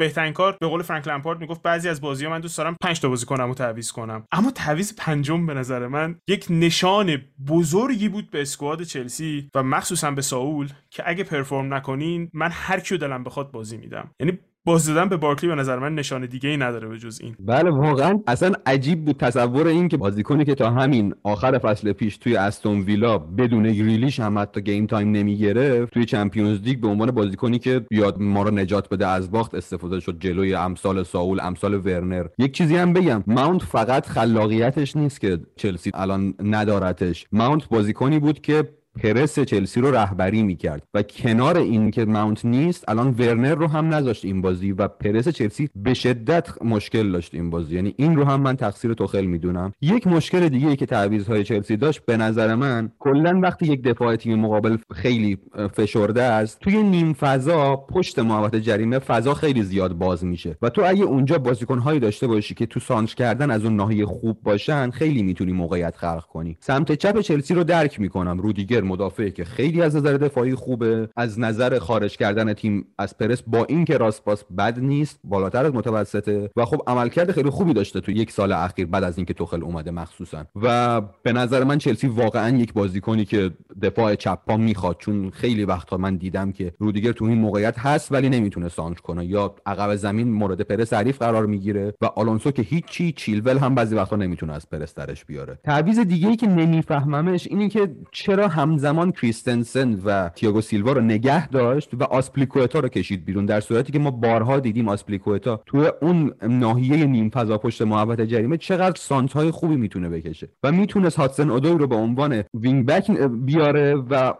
بهترین کار به قول فرانک لمپارد می‌گفت بعضی از بازی ها من دوست دارم 5 تا بازیکنم رو تعویض کنم. اما تعویض پنجم به نظر من یک نشان بزرگی بود به squad چلسی و مخصوصا به ساول که اگه perform نکنین من هر کیو دلم بخواد بازی میدم. یعنی بازی دادن به بارکلی به نظر من نشان دیگه ای نداره به جز این. بله واقعا اصلا عجیب بود تصور این که بازیکنی که تا همین آخر فصل پیش توی استون ویلا بدون گریلیش هم حتی game time نمی‌گرفت توی چمپیونز لیگ به عنوان بازیکنی که بیاد ما رو نجات بده از باخت استفاده شد جلوی امثال ساول امثال ورنر. یک چیزی هم بگم ماونت فقط خلاقیتش نیست که چلسی الان ندارتش. ماونت بازیکنی بود که پرس چلسی رو رهبری می‌کرد و کنار این که ماونت نیست الان ورنر رو هم نذاشت این بازی و پرس چلسی به شدت مشکل داشت این بازی. یعنی این رو هم من تقصیر توخل می‌دونم. یک مشکل دیگه ای که تعویضهای چلسی داشت به نظر من کلا وقتی یک دفاع تیم مقابل خیلی فشرده است توی نیم فضا پشت محوطه جریمه فضا خیلی زیاد باز میشه. و تو اگه اونجا بازیکنهایی داشته باشی که تو سانچ کردن از اون ناحیه خوب باشن خیلی می‌تونی موقعیت خلق کنی. سمت چپ چلسی رو درک می‌کنم. رودیگر مدافعی که خیلی از نظر دفاعی خوبه. از نظر خارج کردن تیم از پرس با اینکه راست پاس بد نیست بالاتر از متوسطه. و خب عملکرد خیلی خوبی داشته تو یک سال اخیر بعد از اینکه توخل اومده مخصوصا. و به نظر من چلسی واقعا یک بازیکنی که دفاع چپ پا می‌خواد. چون خیلی وقتها من دیدم که رودیگر تو این موقعیت هست ولی نمی‌تونه سانتر کنه. یا عقب زمین مورد پرس حریف قرار می‌گیره و آلونسو که هیچی چیلول هم بعضی وقتا نمی‌تونه از پرس درش بیاره. تعویض دیگه ای که نمیفهممش اینه که چرا هم همزمان کریستنسن و تییاگو سیلوا رو نگه داشت و آسپیلیکوئتا رو کشید بیرون در صورتی که ما بارها دیدیم آسپیلیکوئتا توی اون ناحیه نیم فضا پشت محوطه جریمه چقدر سانتر های خوبی می‌تونه بکشه. و می‌تونست هادسون اودوی رو به عنوان wing back بیاره و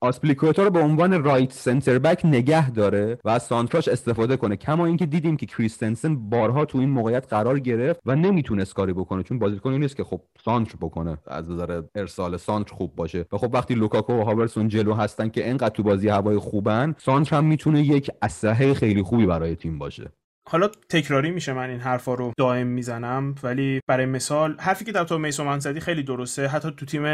آسپیلیکوئتا رو به عنوان right center back نگه داره و از سانتراش استفاده کنه. کما اینکه دیدیم که کریستنسن بارها تو این موقعیت قرار گرفت و نمی‌تونست کاری بکنه چون بازیکنی نیست که خب سانتر بکنه. از نظر ارسال سانتر خوب باشه. و خب وقتی لوکاکو و هاورتز جلو هستن که انقدر تو بازی هوایی خوبن سانتر هم می‌تونه یک اسلحه خیلی خوبی برای تیم باشه. حالا تکراری میشه من این حرفا رو دائم می‌زنم ولی برای مثال حرفی که در مورد میسون زدی خیلی درسته. حتی تو تیم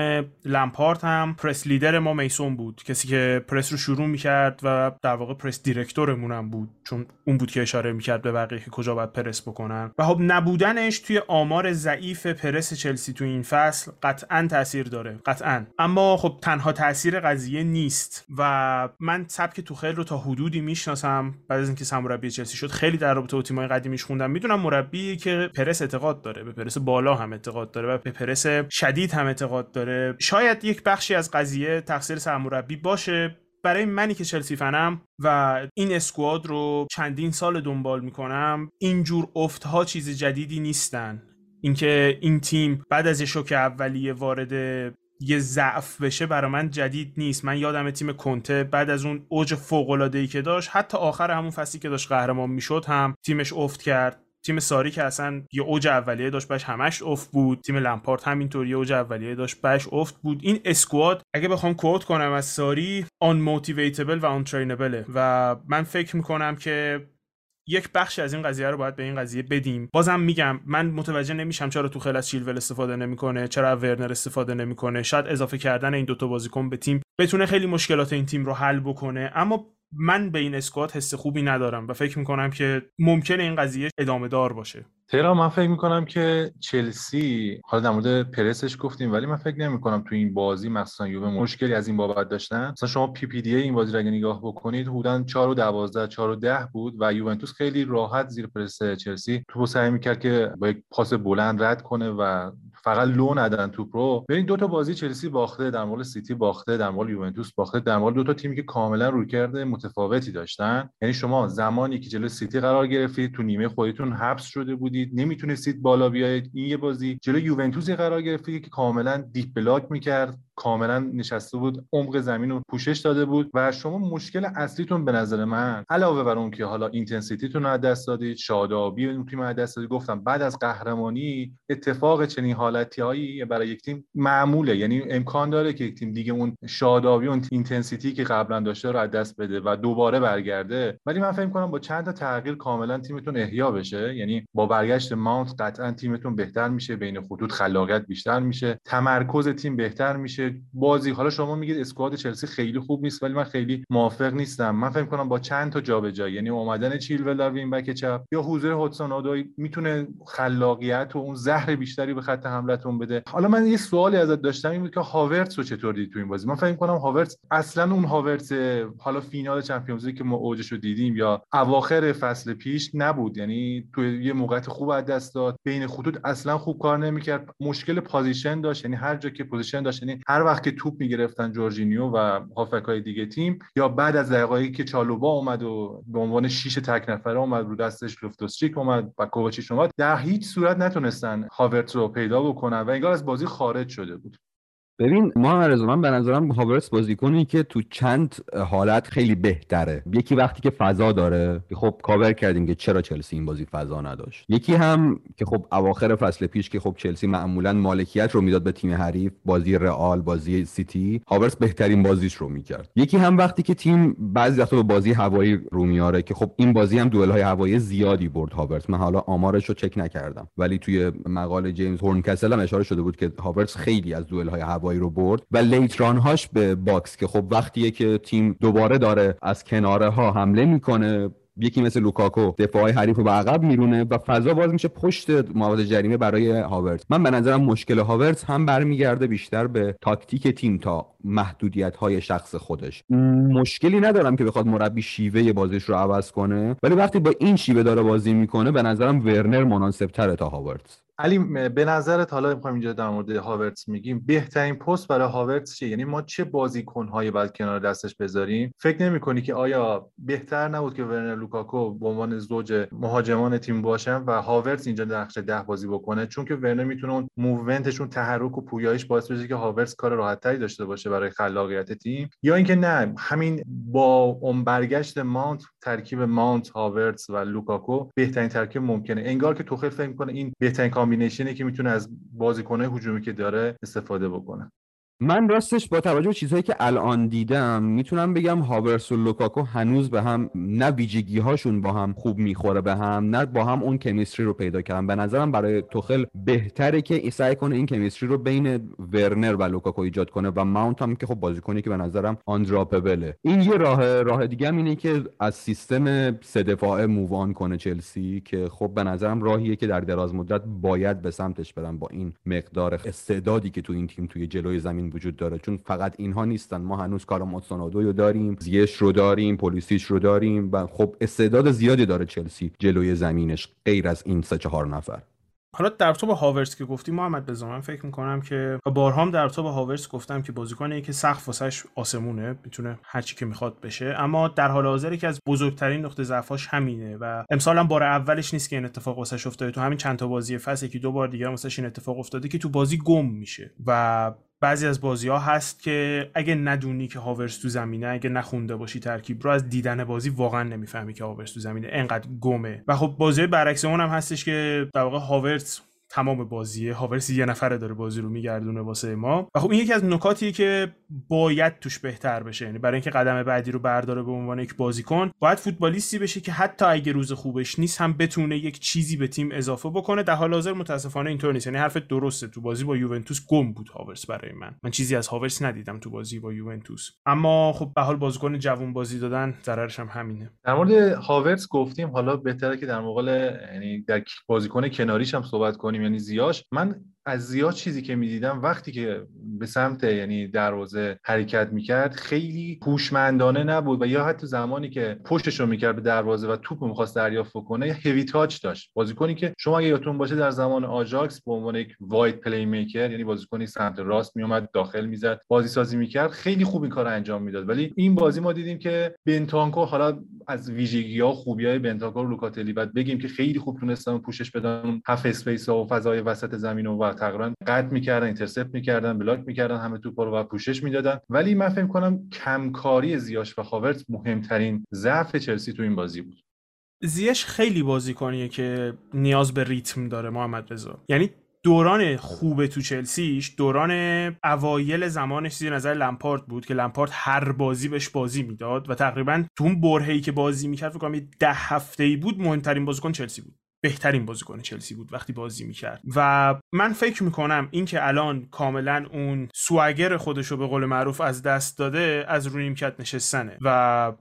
لمپارت هم پرس لیدر ما میسون بود. کسی که پرس رو شروع می‌کرد و در واقع پرس دیرکتورمون هم بود. چون اون بود که اشاره می‌کرد به بقیه که کجا باید پرس بکنن. و خب نبودنش توی آمار ضعیف پرس چلسی تو این فصل قطعا تاثیر داره. قطعا. اما خب تنها تاثیر قضیه نیست. و من سبک توخیل رو تا حدودی می‌شناسم. بعد از اینکه سرمربی چلسی شد خیلی در رابطه با تیم‌های قدیمیش خوندم. می‌دونم مربی که پرس اعتقاد داره به پرس بالا هم اعتقاد داره و به پرس شدید هم اعتقاد داره. شاید یک بخشی از قضیه تقصیر سرمربی باشه. برای منی که چلسی فنم و این اسکواد رو چندین سال دنبال می‌کنم اینجور افتها چیز جدیدی نیستن. اینکه این تیم بعد از شوک اولیه وارد یه ضعف بشه برای من جدید نیست. من یادم تیم کنته بعد از اون اوج فوق العاده ای که داشت حتی آخر همون فصلی که داشت قهرمان می‌شد هم تیمش افت کرد. تیم ساری که اصلا یه اوج اولیه داشت بهش همش افت بود. تیم لمپارت همینطوری اوج اولیه داشت بهش افت بود. این اسکواد اگه بخوام کوت کنم از ساری آن موتیویتبل و آن و من فکر می‌کنم که یک بخش از این قضیه رو باید به این قضیه بدیم. بازم میگم من متوجه نمیشم چرا تو خیلی از چیلول استفاده نمی‌کنه چرا ورنر استفاده نمی‌کنه. شاید اضافه کردن این دوتا بازیکن به تیم بتونه خیلی مشکلات این تیم رو حل بکنه. اما من به این squad حس خوبی ندارم و فکر می‌کنم که ممکنه این قضیه ادامه دار باشه. تهران من فکر می‌کنم که چلسی حالا در مورد پرسش گفتیم ولی من فکر نمی‌کنم تو این بازی مثلا یووه مشکلی از این بابت داشتن. مثلا شما PPDA این بازی رو اگه نگاه بکنید حدودا 4 و 12 4 و 10 بود و یوونتوس خیلی راحت زیر پرس چلسی. تو سعی می‌کرد که با یک پاس بلند رد کنه و فقط لو ندن توپ رو ببین دو تا بازی چلسی باخته در مورد سیتی باخته در مورد یوونتوس باخته در مورد دو تا تیمی که کاملا رویکرد متفاوتی داشتن. یعنی شما زمانی که جلو سیتی قرار گرفتید تو نیمه خودتون حبس شده بودید نمی‌تونستید بالا بیاید این یه بازی جلو یوونتوسی قرار گرفتید که کاملا deep block می‌کرد کاملا نشسته بود عمق زمین رو پوشش داده بود و شما مشکل اصلیتون به نظر من علاوه بر اون که حالا intensity تون رو از دست دادید شادابی اون تیم از دست دادید گفتم بعد از قهرمانی اتفاق چنین حالتی هایی برای یک تیم معموله. یعنی امکان داره که یک تیم دیگه اون شادابی اون intensity که قبلا داشته رو از دست بده و دوباره برگرده. ولی من فکر کنم با چند تا تغییر کاملا تیمتون احیا بشه. یعنی با برگشت ماونت قطعا تیمتون بهتر میشه بین خطوط خلاقیت بیشتر میشه. تمرکز تیم بهتر میشه. بازی حالا شما میگید اسکواد چلسی خیلی خوب نیست ولی من خیلی موافق نیستم. من فکر کنم با چند تا جابجایی یعنی اومدن چیلول در وین بک چپ یا حضور هودسون اودوی می‌تونه خلاقیت و اون زهر بیشتری به خط حملتون بده. حالا من یه سوالی ازت داشتم این بود که هاورتس رو چطور دید تو این بازی؟ من فکر کنم هاورتس اصلا اون هاورتس حالا فینال چمپیونز که ما اوجش رو دیدیم یا اواخر فصل پیش نبود. یعنی تو یه موقعیت خوب از دست داد. بین خطوط اصلا خوب کار نمی‌کرد. مشکل position داشت یعنی هر جا که position داشت یعنی هر وقت که توپ می‌گرفتن جورجینیو و های دیگه تیم یا بعد از دقایقی که چالوبا اومد و به عنوان شیش تک نفره اومد رو دستش لافتوس‌چیک اومد و کوواچیچ اومد در هیچ صورت نتونستن هاورتز رو پیدا بکنن و انگار از بازی خارج شده بود. ببین ما من به نظرم هاورس بازیکنی که تو چند حالت خیلی بهتره. یکی وقتی که فضا داره خب کاور کردیم که چرا چلسی این بازی فضا نداشت. یکی هم که خب اواخر فصل پیش که خب چلسی معمولا مالکیت رو می‌داد به تیم حریف بازی رئال بازی سیتی هاورس بهترین بازیش رو می‌کرد. یکی هم وقتی که تیم بعضی وقتا به بازی هوایی رو میاره که خب این بازی هم دوئل های هوایی زیادی برد هاورس من حالا آمارش رو چک نکردم. ولی توی مقاله جیمز هورنکسل هم اشاره شده بود که هاورس خیلی از دوئل های رو برد و late run هاش به box که خب وقتیه که تیم دوباره داره از کناره ها حمله می‌کنه. یکی مثل لوکاکو دفاعی حریف رو به عقب میرونه و فضا باز میشه پشت محوطه جریمه برای هاورت من به نظرم مشکل هاورت هم برمیگرده بیشتر به تاکتیک تیم تا محدودیت های شخص خودش. مشکلی ندارم که بخواد مربی شیوه بازیش رو عوض کنه ولی وقتی با این شیوه داره بازی می‌کنه به نظرم ورنر مناسب تره تا هاورت علی به نظرت حالا می‌خوایم اینجا در مورد هاورتس میگیم بهترین پست برای هاورتس چیه؟ یعنی ما چه بازیکنهایی باید کنار دستش بذاریم؟ فکر نمی کنی که آیا بهتر نبود که ورنر لوکاکو به عنوان زوج مهاجمان تیم باشن و هاورتس اینجا نقش ده بازی بکنه؟ چون که ورنر می‌تونه اون movement ش اون تحرک و پویایش باعث بشه که هاورتس کار راحتتری داشته باشه برای خلاقیت تیم یا اینکه نه همین با اون برگشت مانت ترکیب مانت هاورتس و لوکاکو بهترین ترکیب ممکنه. انگار که توخل فکر می‌کنه این بهترین combination ی که می‌تونه از بازیکنهای هجومی که داره استفاده بکنه. من راستش با توجه به چیزهایی که الان دیدم می‌تونم بگم هاورس و لوکاکو هنوز به هم نه ویژگی هاشون با هم خوب می‌خوره به هم نه با هم اون chemistry رو پیدا کردن. به نظرم برای توخل بهتره که سعی کنه این chemistry رو بین ورنر و لوکاکو ایجاد کنه و ماونت هم که خب بازیکنی که به نظرم undroppable ه. این یه راه راه دیگه هم اینه که از سیستم سه دفاعه move on کنه چلسی که خب به نظرم راهیه که در دراز مدت باید به سمتش برن با این مقدار استعدادی که تو این تیم توی جلوی زمین وجود داره. چون فقط اینها نیستن. ما هنوز کالوم هادسون اودوی رو داریم زیش رو داریم پلیسیش رو داریم و خب استعداد زیادی داره چلسی جلوی زمینش غیر از این سه چهار نفر. حالا در تو با هاورس که گفتی محمد به من فکر می‌کنم که بارهام در تو با هاورس گفتم که بازیکنی که سقف واسش آسمونه می‌تونه هر چی که می‌خواد بشه. اما در حال حاضر که از بزرگترین نقطه ضعفاش همینه و امسال هم بار اولش نیست که این اتفاق واسش افتاده. تو همین چند تا بازی فصل که دو بار دیگه واسش این اتفاق افتاده که تو بازی گم میشه و بعضی از بازی ها هست که اگه ندونی که هاورس تو زمینه اگه نخونده باشی ترکیب رو از دیدن بازی واقعا نمی‌فهمی که هاورس تو زمینه. انقدر گمه. و خب بازی برعکس اون هم هستش که در واقع هاورس تمام بازیه. هاورس یه نفره داره بازی رو میگردونه واسه ما. و خب این یکی از نکاتیه که باید توش بهتر بشه. یعنی برای اینکه قدم بعدی رو برداره به عنوان یک بازیکن باید فوتبالیستی بشه که حتی اگه روز خوبش نیست هم بتونه یک چیزی به تیم اضافه بکنه. در حال حاضر متاسفانه اینطور نیست. یعنی حرف درسته. تو بازی با یوونتوس گم بود هاورس برای من. من چیزی از هاورس ندیدم تو بازی با یوونتوس. اما خب به حال بازیکن جوون بازی دادن ضررش هم همینه. در مورد هاورس گفتیم. حالا بهتره که در مقابل یعنی در بازیکن کناریش هم صحبت کنیم. یعنی زیاش. من از زیاد چیزی که می‌دیدم وقتی که به سمت یعنی دروازه حرکت می‌کرد خیلی هوشمندانه نبود و یا حتی زمانی که پشتش رو می‌کرد به دروازه و توپ می‌خواست دریافت کنه heavy touch داشت. بازیکنی که شما اگه یادتون باشه در زمان آجاکس به عنوان یک wide playmaker یعنی بازیکنی سمت راست میومد داخل می‌زد بازی سازی می‌کرد خیلی خوب این کار انجام می‌داد. ولی این بازی ما دیدیم که بنتانکو حالا از ویژگی ها خوبی های بنتانکو لوکاتلی بعد بگیم که خیلی خوب تونستن پوشش بدن half space و فضای وسط زمین و تقریبا قطع می‌کردن intercept می‌کردن block می‌کردن همه توپ رو و پوشش می‌دادن. ولی من فکر کنم کمکاری زیاش و هاورتز مهمترین ضعف چلسی تو این بازی بود. زیش خیلی بازیکنیه که نیاز به ریتم داره محمد رضا. یعنی دوران خوب تو چلسیش دوران اوایل زمانش زیر نظر لمپارت بود که لمپارت هر بازی بهش بازی می‌داد و تقریبا تو اون برهه‌ای که بازی می‌کرد فکر کنم ده هفته ای بود مهمترین بازیکن چلسی بود. بهترین بازیکن چلسی بود وقتی بازی می‌کرد. و من فکر می‌کنم اینکه الان کاملا اون سواگر خودش رو به قول معروف از دست داده از روی نیمکت نشستنه. و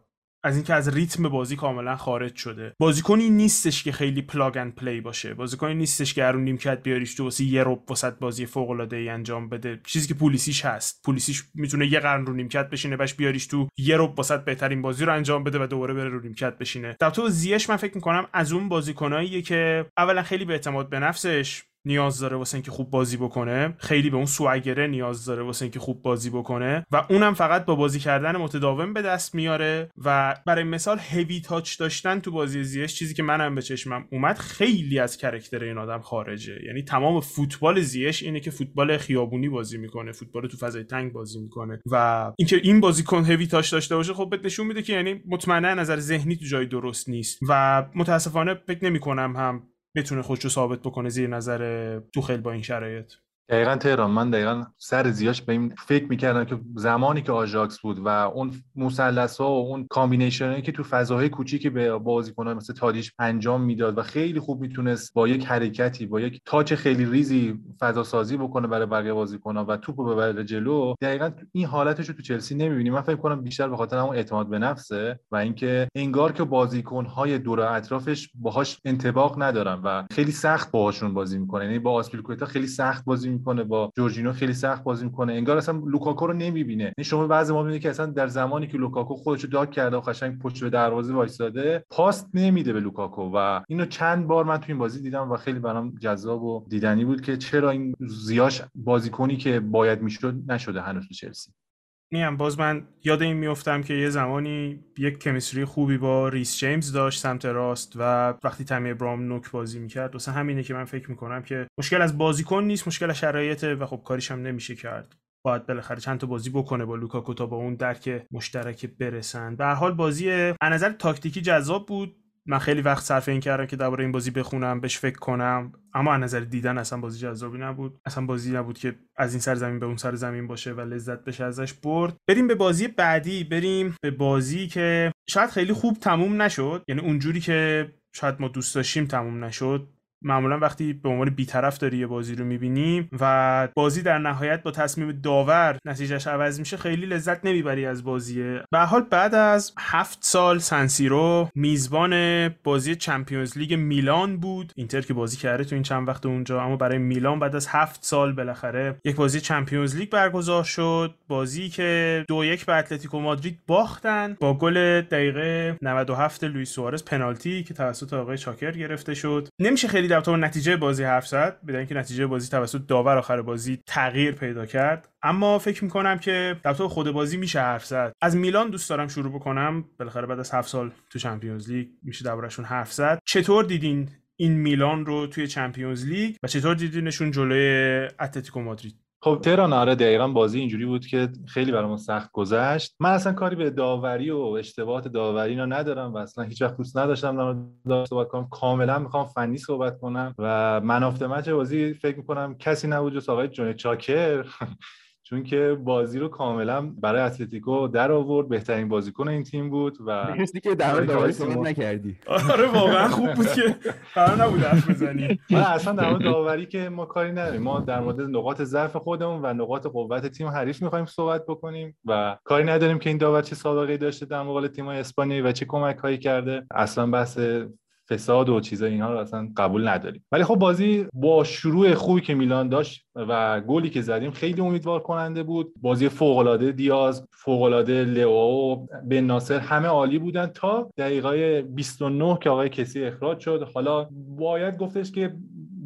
از اینکه از ریتم بازی کاملا خارج شده. بازیکنی نیستش که خیلی plug and play باشه. بازیکنی نیستش که هر نیمکت بیاریش تو واسه یه ربع وسط بازی فوق العاده ای انجام بده. چیزی که پولیسیش هست. پولیسیش می‌تونه یه قرن رو نیمکت بشینه باش بیاریش تو یه ربع وسط بهترین بازی رو انجام بده و دوباره بره رو نیمکت بشینه. در تو زیش من فکر می‌کنم از اون بازیکناییه که اولا خیلی به اعتماد به نفسش نیاز داره واسه اینکه خوب بازی بکنه. خیلی به اون swagger ه نیاز داره واسه اینکه خوب بازی بکنه. و اونم فقط با بازی کردن متداوم به دست میاره. و برای مثال heavy touch داشتن تو بازی زیش چیزی که منم به چشمم اومد خیلی از character این آدم خارجه. یعنی تمام فوتبال زیش اینه که فوتبال خیابونی بازی می‌کنه فوتبال تو فضای تنگ بازی می‌کنه. و اینکه این بازیکن heavy touch داشته باشه خب بهت نشون میده که یعنی مطمئنا نظر ذهنی تو جای درست نیست. و متاسفانه فکر نمی‌کنم هم بتونه خودش رو ثابت بکنه زیر نظر توخل با این شرایط. دقیقا تهران. من دقیقا سر زیاش به این فکر می‌کردم که زمانی که آژاکس بود و اون مثلث ها و اون combination که تو فضاهای کوچیکی به بازیکنان مثل تادیش انجام می‌داد و خیلی خوب می‌تونست با یک حرکتی با یک تاچ خیلی ریزی فضا سازی بکنه برای بقیه بازیکنان و توپو ببره جلو دقیقا این حالتش رو تو چلسی نمی‌بینیم. من فکر کنم بیشتر به خاطر همون اعتماد به نفسه و اینکه انگار که بازیکنهای دور اطرافش باهاش انتباق ندارن و خیلی سخت باهاشون بازی می‌کنه یعنی با آسپیلکوتا خیلی سخت بازی می‌کنه با جورجینو خیلی سخت بازی می‌کنه. انگار اصلا لوکاکو رو نمی‌بینه. یعنی شما بعضی ما می‌بینید که اصلا در زمانی که لوکاکو خودش رو داگ کرده و قشنگ پشت به دروازه وایساده پاس نمیده به لوکاکو. و اینو چند بار من تو این بازی دیدم و خیلی برام جذاب و دیدنی بود که چرا این زیاش بازیکنی که باید می‌شد نشده هنوز تو چلسی. میم باز من یاد این میفتم که یه زمانی یک chemistry خوبی با ریس جیمز داشت سمت راست و وقتی تمی آبراهام نوک بازی می‌کرد واسه همینه که من فکر می‌کنم که مشکل از بازیکن نیست مشکل از شرایطه و خب کاریش هم نمیشه کرد. باید بالاخره چند تا بازی بکنه با لوکاکو تا به اون درک مشترک برسن. به هر حال بازی از نظر تاکتیکی جذاب بود. من خیلی وقت صرف این کردم که درباره این بازی بخونم بهش فکر کنم. اما از نظر دیدن اصلا بازی جذابی نبود. اصلا بازی نبود که از این سر زمین به اون سر زمین باشه و لذت بشه ازش برد. بریم به بازی بعدی. بریم به بازی که شاید خیلی خوب تموم نشد. یعنی اونجوری که شاید ما دوست داشتیم تموم نشد. معمولا وقتی به عنوان بیطرف داری یه بازی رو می‌بینی و بازی در نهایت با تصمیم داور نتیجهش عوض میشه خیلی لذت نمی‌بری از بازیه. به حال بعد از هفت سال سن‌سیرو میزبان بازی چمپیونز لیگ میلان بود. اینتر که بازی کرده تو این چند وقت اونجا اما برای میلان بعد از هفت سال بالاخره یک بازی چمپیونز لیگ برگزار شد. بازی که دو یک به اتلتیکو مادرید باختن با گل دقیقه 97 لوئیس سوارز پنالتی که توسط آقای چاکر گرفته شد. نمیشه خیلی در تو نتیجه بازی حرف زد بدون اینکه نتیجه بازی توسط داور آخر بازی تغییر پیدا کرد. اما فکر می‌کنم که در تو خود بازی میشه حرف زد. از میلان دوست دارم شروع بکنم. بالاخره بعد از هفت سال تو چمپیونز لیگ میشه دربارشون حرف زد. چطور دیدین این میلان رو توی چمپیونز لیگ و چطور دیدینشون جلوی اتلتیکو مادرید؟ خب تهران آره دقیقا بازی اینجوری بود که خیلی برامون سخت گذشت. من اصلا کاری به داوری و اشتباهات داوری اینا ندارم و اصلا هیچ وقت دوست نداشتم در صحبت کنم. کاملا می‌خوام فنی صحبت کنم و man of the بازی فکر می‌کنم کسی نبود جز آقای جونید چاکر. چون که بازی رو کاملا برای اتلتیکو در آورد. بهترین بازیکن این تیم بود و مرسی که در مورد داوری صحبت نکردی. آره واقعا خوب بود که قرار نبود حرف بزنی. اصلا در مورد داوری که ما کاری نداریم. ما در مورد نقاط ضعف خودمون و نقاط قوت تیم حریف می‌خوایم صحبت بکنیم و کاری نداریم که این داور چه سابقه داشته در مقابل تیم‌های اسپانیایی و چه کمک هایی کرده. اصلا بحث فساد و چیزای اینها رو اصلا قبول نداریم. ولی خب بازی با شروع خوبی که میلان داشت و گلی که زدیم خیلی امیدوار کننده بود. بازی فوق العاده دیاز فوق العاده لئو بن ناصر همه عالی بودن تا دقیقه 29 که آقای کسی اخراج شد. حالا باید گفتش که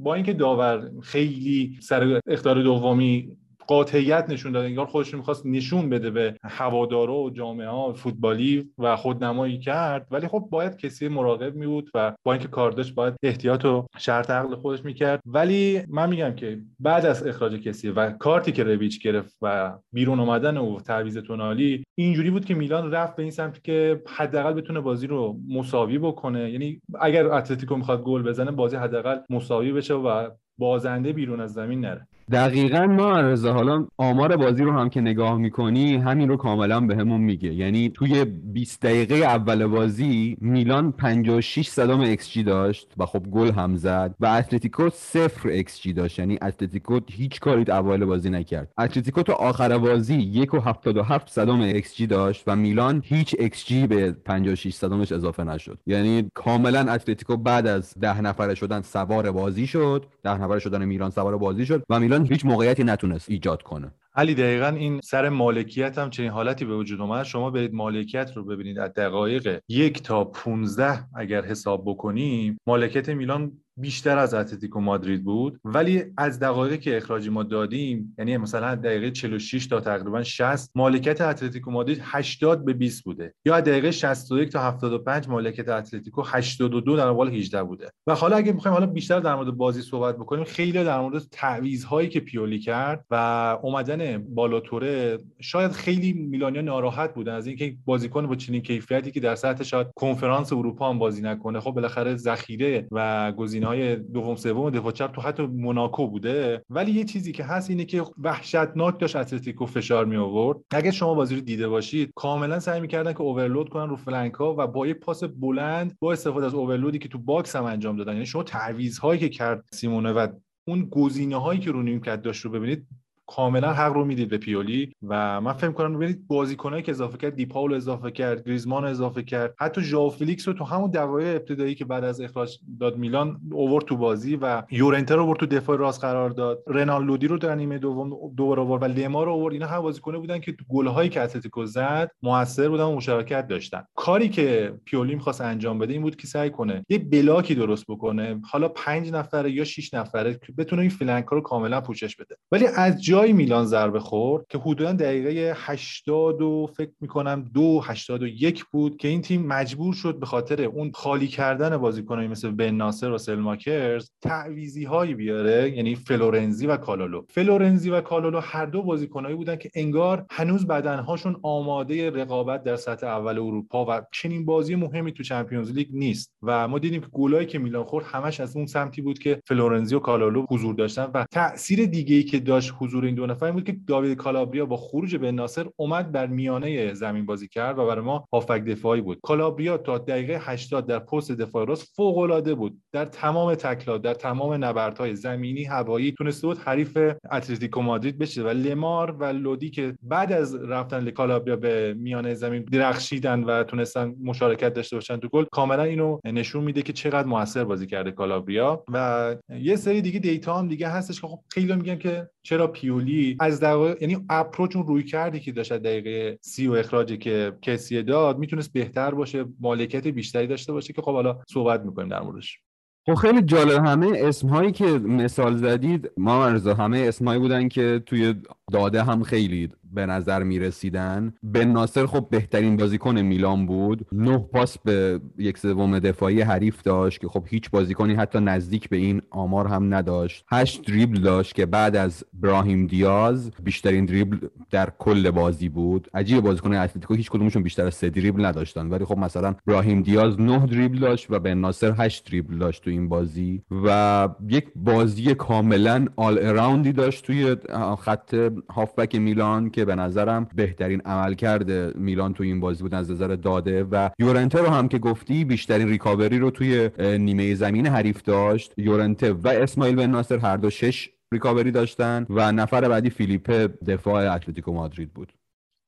با اینکه داور خیلی سر اختار دومی قاطعیت نشون داد انگار خودش می‌خواست نشون بده به هوادارا و جامعه ها فوتبالی و خودنمایی کرد. ولی خب باید کسی مراقب می بود و با اینکه کاردش باید احتیاط و شرط عقل خودش می‌کرد. ولی من میگم که بعد از اخراج کسی و کارتی که رویچ گرفت و بیرون آمدن و تعویض تونالی اینجوری بود که میلان رفت به این سمت که حداقل بتونه بازی رو مساوی بکنه. یعنی اگر اتلتیکو می‌خواد گل بزنه بازی حداقل مساوی بشه و بازنده بیرون از زمین نره. دقیقا محمدرضا حالا آمار بازی رو هم که نگاه می‌کنی همین رو کاملا بهمون میگه. یعنی توی 20 دقیقه اول بازی میلان 56 صدم xG داشت و خب گل هم زد و اتلتیکو صفر ایکس جی داشت. یعنی اتلتیکو هیچ کاری اول بازی نکرد. اتلتیکو تا آخر بازی 1 و 77 صدم xG داشت و میلان هیچ ایکس جی به 56 صدمش اضافه نشد. یعنی کاملا اتلتیکو بعد از ده نفره شدن سوار بازی شد. ده نفره شدن میلان سوار بازی شد و میلان هیچ موقعیتی نتونست ایجاد کنه. علی دقیقا این سر مالکیت هم چنین حالتی به وجود اومد. شما برید مالکیت رو ببینید. از دقایق یک تا 15 اگر حساب بکنیم مالکیت میلان بیشتر از اتلتیکو مادرید بود. ولی از دقایقی که اخراجی ما دادیم یعنی مثلا دقیقه 46 تا تقریبا 60 مالکیت اتلتیکو مادرید 80 به 20 بوده. یا دقیقه 61 تا 75 مالکیت اتلتیکو 82 در مقابل 18 بوده. و حالا اگه بخوایم حالا بیشتر در مورد بازی صحبت بکنیم خیلی در مورد تعویض هایی که پیولی کرد و اومدن بالوتوره شاید خیلی میلانیا ناراحت بودن از اینکه بازیکن با چنین کیفیتی که در سطح شاید کنفرانس اروپا هم بازی نکنه خب بالاخره ذخیره و گزینه های دوم سوم دفاع چپ تو حتی موناکو بوده. ولی یه چیزی که هست اینه که وحشتناک داشت اتلتیکو فشار می آورد اگه شما بازی رو دیده باشید کاملا سعی می‌کردن که overload کنن رو flank ا و با یه پاس بلند با استفاده از overload ی که تو box هم انجام دادن. یعنی شما تعویض هایی که کرد سیمونه و اون گزینه هایی که رو نیمکت داشت رو ببینید کاملا حق رو می‌دید به پیولی و من فکر کنم ببینید بازیکنایی که اضافه کرد دیپاول اضافه کرد گریزمان اضافه کرد حتی ژائو فلیکس رو تو همون دقایق ابتدایی که بعد از اخراج داد میلان اوورد تو بازی و یورنته رو برد تو دفاع راست قرار داد. رنان لودی رو در نیمه دوم دوباره آورد و لیما رو آورد اینا هم بازیکن بودن که گل‌هایی که اتلتیکو زد موثر بودن و مشارکت داشتن. کاری که پیولی می‌خواست انجام بده این بود که سعی کنه یه block ی درست بکنه. حالا پنج نفره یا 6 نفره بتونه این flank ا رو کاملا پوشش بده. ولی از جایی میلان ضربه خورد که حدودا دقیقه 80 و فکر می‌کنم دو 81 بود که این تیم مجبور شد به خاطر اون خالی کردن بازیکنایی مثل بن ناصر و سالماکرز تعویض هایی بیاره یعنی فلورنزی و کالولو فلورنزی و کالولو هر دو بازیکنایی بودن که انگار هنوز بدنهاشون آماده رقابت در سطح اول اروپا و چنین بازی مهمی تو چمپیونز لیگ نیست. و ما دیدیم که گلایی که میلان خورد همش از اون سمتی بود که فلورنزی و کالولو حضور داشتن و تاثیر دیگه ای که داشت حضور این دو نفر بود که داوید کالابریا با خروج بن ناصر اومد در میانه زمین بازی کرد و برای ما هافبک دفاعی بود. کالابریا تا دقیقه 80 در پست دفاع راست فوق العاده بود. در تمام تکلات در تمام نبردهای زمینی هوایی تونسته بود حریف اتلتیکو مادرید بشه و لمار و لودی که بعد از رفتن لکالابریا به میانه زمین درخشیدن و تونستن مشارکت داشته باشن تو گل کاملا اینو نشون میده که چقدر موثر بازی کرده کالابریا. و یه سری دیگه دیتا هم دیگه هستش که خب خیلی میگن که چرا پیولی از دقیقه یعنی اپروچ اون روی کردی که داشت دقیقه سی و اخراجی که کسی داد می‌تونست بهتر باشه مالکیت بیشتری داشته باشه که خب حالا صحبت می‌کنیم در موردش. خب خیلی جالب. همه اسم هایی که مثال زدید ما مرزا همه اسمهایی بودن که توی داده هم خیلی به نظر می رسیدن بن ناصر خب بهترین بازیکن میلان بود. نه پاس به یک سوم دفاعی حریف داشت که خب هیچ بازیکنی حتی نزدیک به این آمار هم نداشت. هشت دریبل داشت که بعد از براهیم دیاز بیشترین دریبل در کل بازی بود. عجیب بازیکن اتلتیکو هیچ کدومشون بیشتر از سه دریبل نداشتن. ولی خب مثلا براهیم دیاز نه دریبل داشت و بن ناصر هشت دریبل داشت تو این بازی. و یک بازی کاملا آل اراوندی داشت توی خط هافبک میلان که به نظرم بهترین عملکرد میلان تو این بازی بود از نظر داده و یورنته رو هم که گفتی بیشترین recovery رو توی نیمه زمین حریف داشت. یورنته و اسماعیل بن ناصر هر دو شش recovery داشتن و نفر بعدی فیلیپه دفاع اتلتیکو مادرید بود.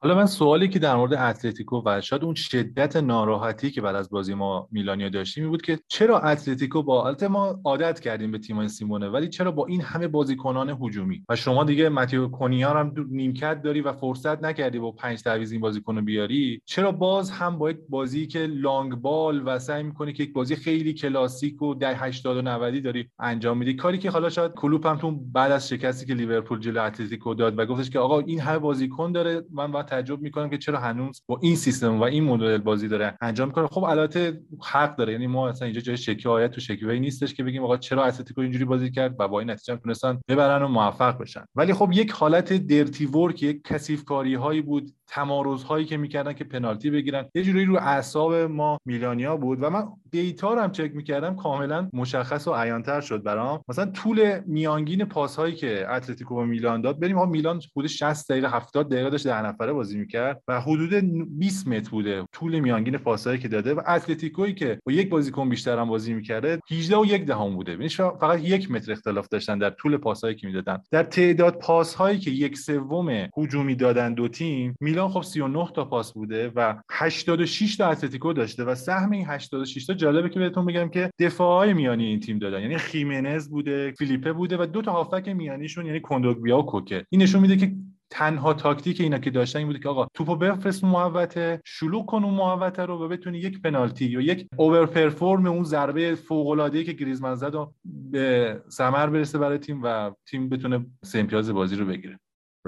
حالا من سوالی که در مورد اتلتیکو و شاید اون شدت ناراحتی که بعد از بازی ما میلانیا داشتیم بود که چرا اتلتیکو با البته ما عادت کردیم به تیمای سیمونه ولی چرا با این همه بازیکنان هجومی؟ و شما دیگه ماتیو کونیا هم نیمکت داری و فرصت نکردی با پنج تعویض این بازیکن بیاری؟ چرا باز هم با یک بازی که long ball و سعی می‌کنی که یک بازی خیلی کلاسیک و در 80 و 90 داری انجام میدی؟ کاری که حالا شاید کلوپ هم تو بعد از شکستی که لیورپول جلوی اتلتیکو داد و گفتش که آقا این همه بازیکن داره من تعجب می‌کنم که چرا هنوز با این سیستم و این مدل بازی داره انجام می‌کنه. خب البته حق داره. یعنی ما اصلا اینجا جای شکایت و شکوه نیستش که بگیم آقا چرا اتلتیکو اینجوری بازی کرد و با این نتیجه تونستن ببرن و موفق بشن. ولی خب یک حالت dirty work یک کثیف کاری هایی بود تمارض هایی که می‌کردن که پنالتی بگیرن. یه جوری رو اعصاب ما میلانیا بود و من data رو هم چک می‌کردم کاملا مشخص و عیانتر شد برام. مثلا طول میانگین پاس هایی که اتلتیکو با میلان داد بریم ها میلان حدود 60 دقیقه 70 دقیقه داشت ده نفره بازی می‌کرد و حدود 20 متر بوده طول میانگین پاس هایی که داده و اتلتیکویی که با یک بازیکن بیشتر هم بازی می‌کرده 18 و یک دهم بوده. یعنی فقط یک متر اختلاف داشتن در طول پاس هایی که می‌دادن. در تعداد پاس هایی که یک سوم هجومی دادن دو تیم خب 39 تا پاس بوده و 86 تا اتلتیکو داشته و سهم این 86 تا جالبه که بهتون بگم که دفاعهای میانی این تیم دادن. یعنی خیمنز بوده فیلیپه بوده و دو تا هافک میانیشون یعنی کندوگبیا و کوکه. این نشون میده که تنها تاکتیک اینا که داشتن این بوده که آقا توپو بفرست محوطه شلوغ کن اون محوطه رو و بتونی یک پنالتی یا یک اوور پرفورم اون ضربه فوق العاده که گریزمان زد و به ثمر برسه برای تیم و تیم بتونه سه امتیاز بازی رو بگیره.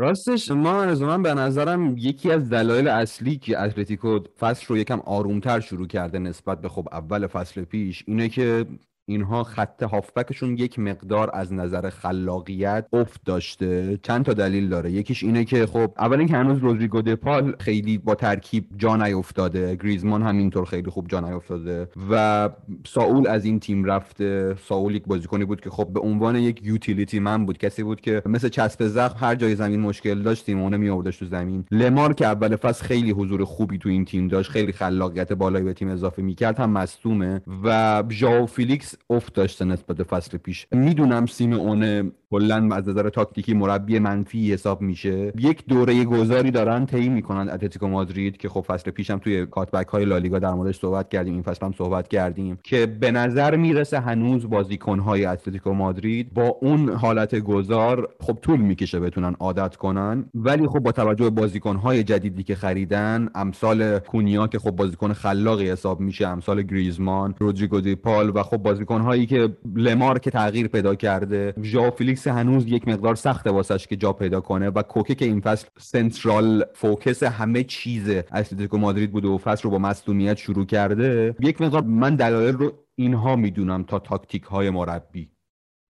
راستش ما از من به نظرم یکی از دلایل اصلی که اتلتیکو فصل رو یکم آرومتر شروع کرده نسبت به خب اول فصل پیش اینه که اینها خط هافبکشون یک مقدار از نظر خلاقیت افت داشته. چند تا دلیل داره. یکیش اینه که خب اول اینکه هنوز رودریگو دپال خیلی با ترکیب جا نیافتاده گریزمان هم اینطور خیلی خوب جا نیافتاده و ساول از این تیم رفته. ساول یک بازیکنی بود که خب به عنوان یک utility man بود. کسی بود که مثل چسب زخم هر جای زمین مشکل داشت می آوردش تو زمین. لمار که اول فصل خیلی حضور خوبی تو این تیم داشت خیلی خلاقیت بالایی به تیم اضافه می‌کرد هم مصدومه. و ژائو فیلیکس افت داشته نسبت به فصل پیش. می‌دونم سیمونه کلا از نظر تاکتیکی مربی منفی حساب میشه. یک دوره گذاری دارن طی می‌کنن اتلتیکو مادرید که خب فصل پیشم توی کات‌بک های لالیگا در موردش صحبت کردیم این فصل هم صحبت کردیم که به نظر می‌رسه هنوز بازیکن های اتلتیکو مادرید با اون حالت گذار خب طول می‌کشه بتونن عادت کنن. ولی خب با توجه به بازیکن های جدیدی که خریدن امثال کونیا که خب بازیکن خلاقی حساب میشه امثال گریزمان رودریگو دی‌پائول و خب بازیکن هایی که لمار که تغییر پیدا کرده ژائو فیلیکس رامیس هنوز یک مقدار سخته واسش که جا پیدا کنه و کوکه که این فصل central focus همه چیز اتلتیکو مادرید بوده و فصل رو با مصدومیت شروع کرده یک مقدار من دلایل رو اینها می‌دونم تا تاکتیک های مربی.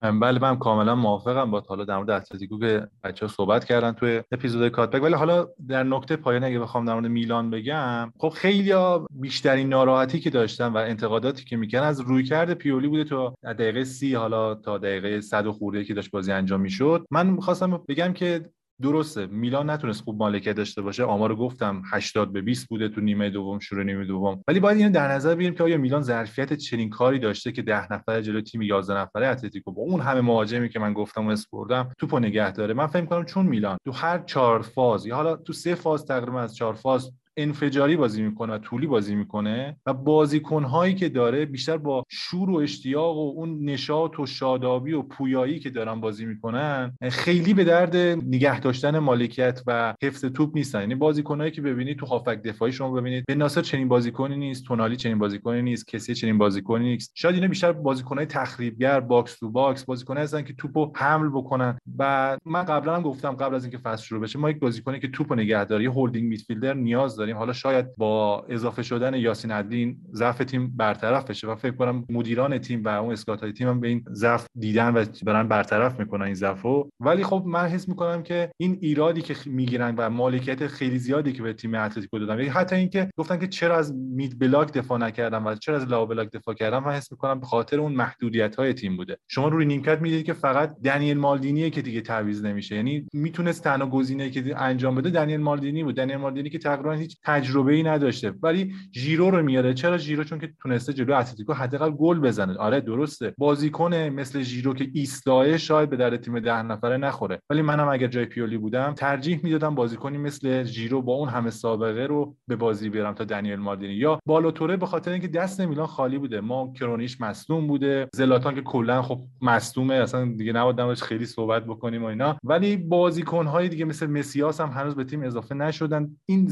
بله من کاملا موافقم. با حالا در مورد اتلتیکو که بچه ها صحبت کردن توی اپیزود کاتبک. ولی حالا در نکته پایان اگه بخوام در مورد میلان بگم خب خیلی بیشترین ناراحتی که داشتن و انتقاداتی که می‌کنن از رویکرد پیولی بوده تا دقیقه سی حالا تا دقیقه صد و خورده که داشت بازی انجام می‌شد. من می‌خواستم بگم که درسته. میلان نتونست خوب مالکیت داشته باشه. آمار گفتم 80 به 20 بوده تو نیمه دوم شروع نیمه دوم. ولی باید اینو در نظر بگیریم که آیا میلان ظرفیت چنین کاری داشته که 10 نفره جلو تیم 11 نفره اتلتیکو با اون همه مهاجمی که من گفتم و اسپوردم توپو نگه داره. من فکر کنم چون میلان تو هر چهار فاز یا حالا تو سه فاز تقریبا از چهار فاز انفجاری بازی می‌کنه و طولی بازی می‌کنه و بازیکنهایی که داره بیشتر با شور و اشتیاق و اون نشاط و شادابی و پویایی که دارن بازی می‌کنن خیلی به درد نگه داشتن مالکیت و حفظ توپ نیستن. یعنی بازیکنهایی که ببینید تو هافک دفاعی شما ببینید بن ناصر چنین بازیکنی نیست تونالی چنین بازیکنی نیست کسیه چنین بازیکنی نیست. شاید اینا بیشتر بازیکنهای تخریبگر box to box بازیکنایی هستن که توپو حمل بکنن. و من قبلا هم گفتم قبل از اینکه فصل شروع بشه ما یک بازیکنی که توپو نگهداری holding midfielder نیاز داریم. حالا شاید با اضافه شدن یاسین عدلی این ضعف تیم برطرف بشه و فکر کنم مدیران تیم و اون scout های تیم هم به این ضعف دیدن و برن برطرف می‌کنن این ضعفو. ولی خب من حس می‌کنم که این ایرادی که می‌گیرن و مالکیت خیلی زیادی که به تیم اتلتیکو دادن یعنی حتی اینکه گفتن که چرا از mid block دفاع نکردم و چرا از low block دفاع کردم من حس می‌کنم به خاطر اون محدودیت های تیم بوده. شما روی نیمکت می‌دید که فقط دنیل مالدینیه که دیگه تعویض نمیشه. یعنی می‌تونست تنها گزینه که انجام بده دنیل مالدینی بود. دنیل مالدینی که تقریبا تجربه ای نداشته. ولی ژیرو رو میاره. چرا ژیرو چون که تونسته جلو اتلتیکو حداقل گل بزنه. آره درسته. بازیکن مثل ژیرو که ایستایه شاید به درد تیم ده نفره نخوره. ولی منم اگر جای پیولی بودم ترجیح می‌دادم بازیکنی مثل ژیرو با اون همه سابقه رو به بازی بیارم تا دنیل مالدینی یا بالو توره به خاطر اینکه دست میلان خالی بوده. ما کرونیچ مصدوم بوده. زلاتان که کلا خب مصدومه. اصلا دیگه نباید خیلی صحبت بکنیم و اینا. ولی بازیکن دیگه مثل مسیاس هم هنوز به تیم اضافه نشدن. این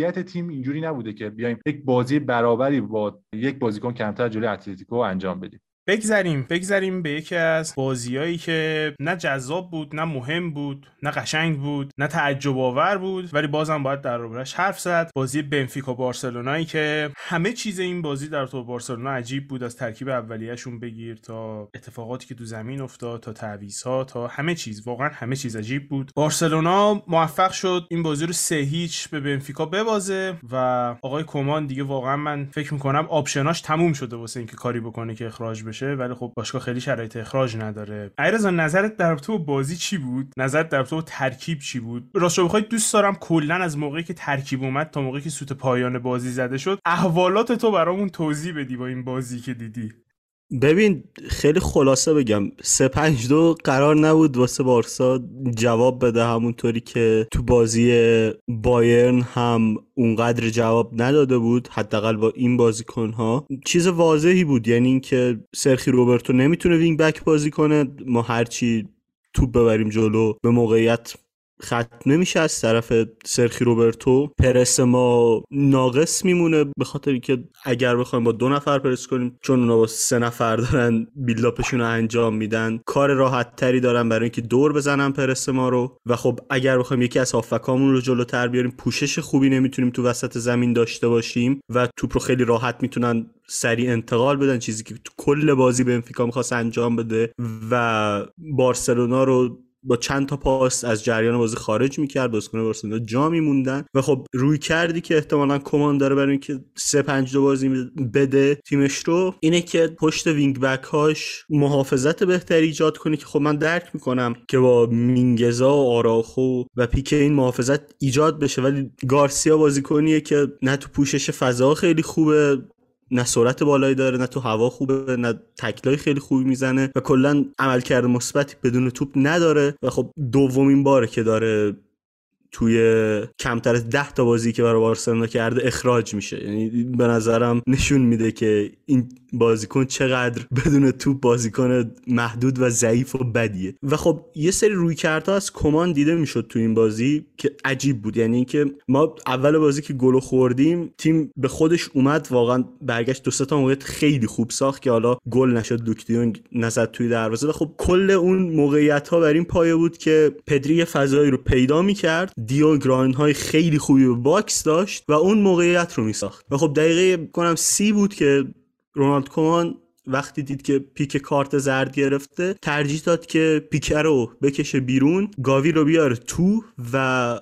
ظرفیت تیم اینجوری نبوده که بیایم یک بازی برابری با یک بازیکن کمتر جلوی اتلتیکو انجام بدیم. بگذریم بگذریم به یکی از بازیایی که نه جذاب بود نه مهم بود نه قشنگ بود نه تعجب آور بود ولی بازم باید در روبرش حرف زد. بازی بنفیکا بارسلونایی که همه چیز این بازی در تو بارسلونا عجیب بود از ترکیب اولیه‌شون بگیر تا اتفاقاتی که تو زمین افتاد تا تعویض‌ها تا همه چیز. واقعا همه چیز عجیب بود. بارسلونا موفق شد این بازی رو سه هیچ به بنفیکا ببازه و آقای کمان دیگه واقعا من فکر می‌کنم آپشناش تموم شده واسه اینکه کاری بکنه که اخراج بشه ولی خب باشگاه خیلی شرایط اخراج نداره. ایرزا نظرت در تو بازی چی بود؟ نظرت در تو ترکیب چی بود؟ راست رو بخوای دوست دارم کلا از موقعی که ترکیب اومد تا موقعی که سوت پایان بازی زده شد احوالات تو برامون توضیح بدی با این بازی که دیدی. ببین خیلی خلاصه بگم. سه پنج دو قرار نبود واسه بارسا جواب بده همونطوری که تو بازی بایرن هم اونقدر جواب نداده بود حداقل با این بازیکن ها چیز واضحی بود یعنی اینکه سرجی روبرتو نمی‌تونه wing back بازی کنه. ما هرچی توپ ببریم جلو به موقعیت ختم نمیشه از طرف سرجی روبرتو. پرس ما ناقص میمونه به خاطر که اگر بخوایم با دو نفر پرس کنیم چون اونا با سه نفر دارن build up شون رو انجام میدن کار راحت تری دارن برای اینکه دور بزنن پرس ما رو. و خب اگر بخوایم یکی از هافکامون رو جلوتر بیاریم پوشش خوبی نمی‌تونیم تو وسط زمین داشته باشیم و توپ رو خیلی راحت می‌تونن سریع انتقال بدن چیزی که تو کل بازی بنفیکا می‌خواست انجام بده و بارسلونا رو با چند تا پاس از جریان بازی خارج می‌کرد بازیکن بارسلونا جا میموندن و خب روی کردی که احتمالا کمان داره برای اینکه 3 5 دو بازی بده تیمش رو اینه که پشت وینگ بک هاش محافظت بهتری ایجاد کنه که خب من درک می‌کنم که با مینگزا و آراخو و پیکه این محافظت ایجاد بشه. ولی گارسیا بازیکنیه که نه تو پوشش فضا خیلی خوبه نه سرعت بالایی داره نه تو هوا خوبه نه تکلای خیلی خوبی می‌زنه و کلا عملکرد مثبتی بدون توپ نداره و خب دومین باره که داره توی کمتر از ده تا بازی که برای بارسلونا کرده اخراج میشه. یعنی به نظرم نشون میده که این بازیکن چقدر بدون توپ بازیکن محدود و ضعیف و بدیه. و خب یه سری روی کرده از کمان دیده می‌شد تو این بازی که عجیب بود. یعنی اینکه ما اول بازی که گل خوردیم تیم به خودش اومد واقعا برگشت دو تا موقعیت خیلی خوب ساخت که حالا گل نشد لوک نزد توی دروازه. و خب کل اون موقعیت ها بر این پایه بود که پدری فضایی رو پیدا می‌کرد. دیونگ های خیلی خوبی به box داشت و اون موقعیت رو میساخت. و خب دقیقه فکر کنم سی بود که رونالد کومان وقتی دید که پیکه کارت زرد گرفته ترجیح داد که پیکه رو بکشه بیرون گاوی رو بیاره تو و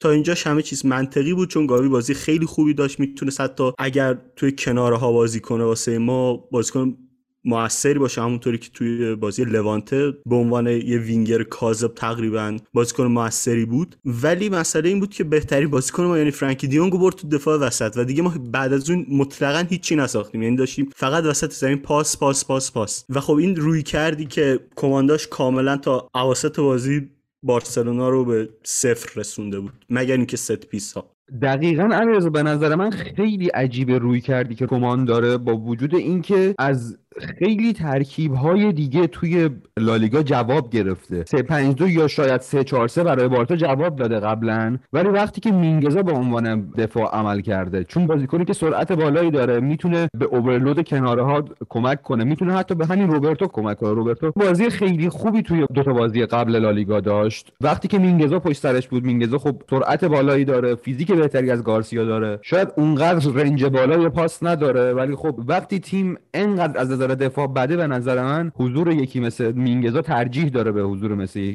تا اینجا همه چیز منطقی بود چون گاوی بازی خیلی خوبی داشت می‌تونست حتی اگر توی کناره ها بازی کنه واسه ما بازیکن موثری باشه همونطوری که توی بازی لوانته به عنوان یه وینگر کاذب تقریبا بازیکن موثری بود. ولی مسئله این بود که بهترین بازیکن ما یعنی فرانکی دی‌یونگو برد تو دفاع وسط و دیگه ما بعد از اون مطلقا هیچی نساختیم. یعنی داشتیم فقط وسط زمین پاس پاس پاس پاس. و خب این رویکردی که کومان داش کاملا تا اواسط بازی بارسلونا رو به صفر رسونده بود مگر اینکه set piece ها دقیقا امیرزا به نظر من خیلی عجیبه رویکردی که کومان داره با وجود اینکه از خیلی ترکیب های دیگه توی لالیگا جواب گرفته. 3 5 2 یا شاید 3 4 3 برای بارسا جواب داده قبلا ولی وقتی که مینگزا به عنوان دفاع عمل کرده چون بازیکنی که سرعت بالایی داره می‌تونه به overload کناره ها کمک کنه. می‌تونه حتی به همین روبرتو کمک کنه. روبرتو بازی خیلی خوبی توی دو تا بازی قبل لالیگا داشت. وقتی که مینگزا پشت سرش بود مینگزا خب سرعت بالایی داره فیزیک بهتری از گارسیا داره. شاید اونقدر range بالای پاس نداره ولی خب وقتی تیم انقدر از نظر دفاع بده به نظر من حضور یکی مثل مینگزا ترجیح داره به حضور مثل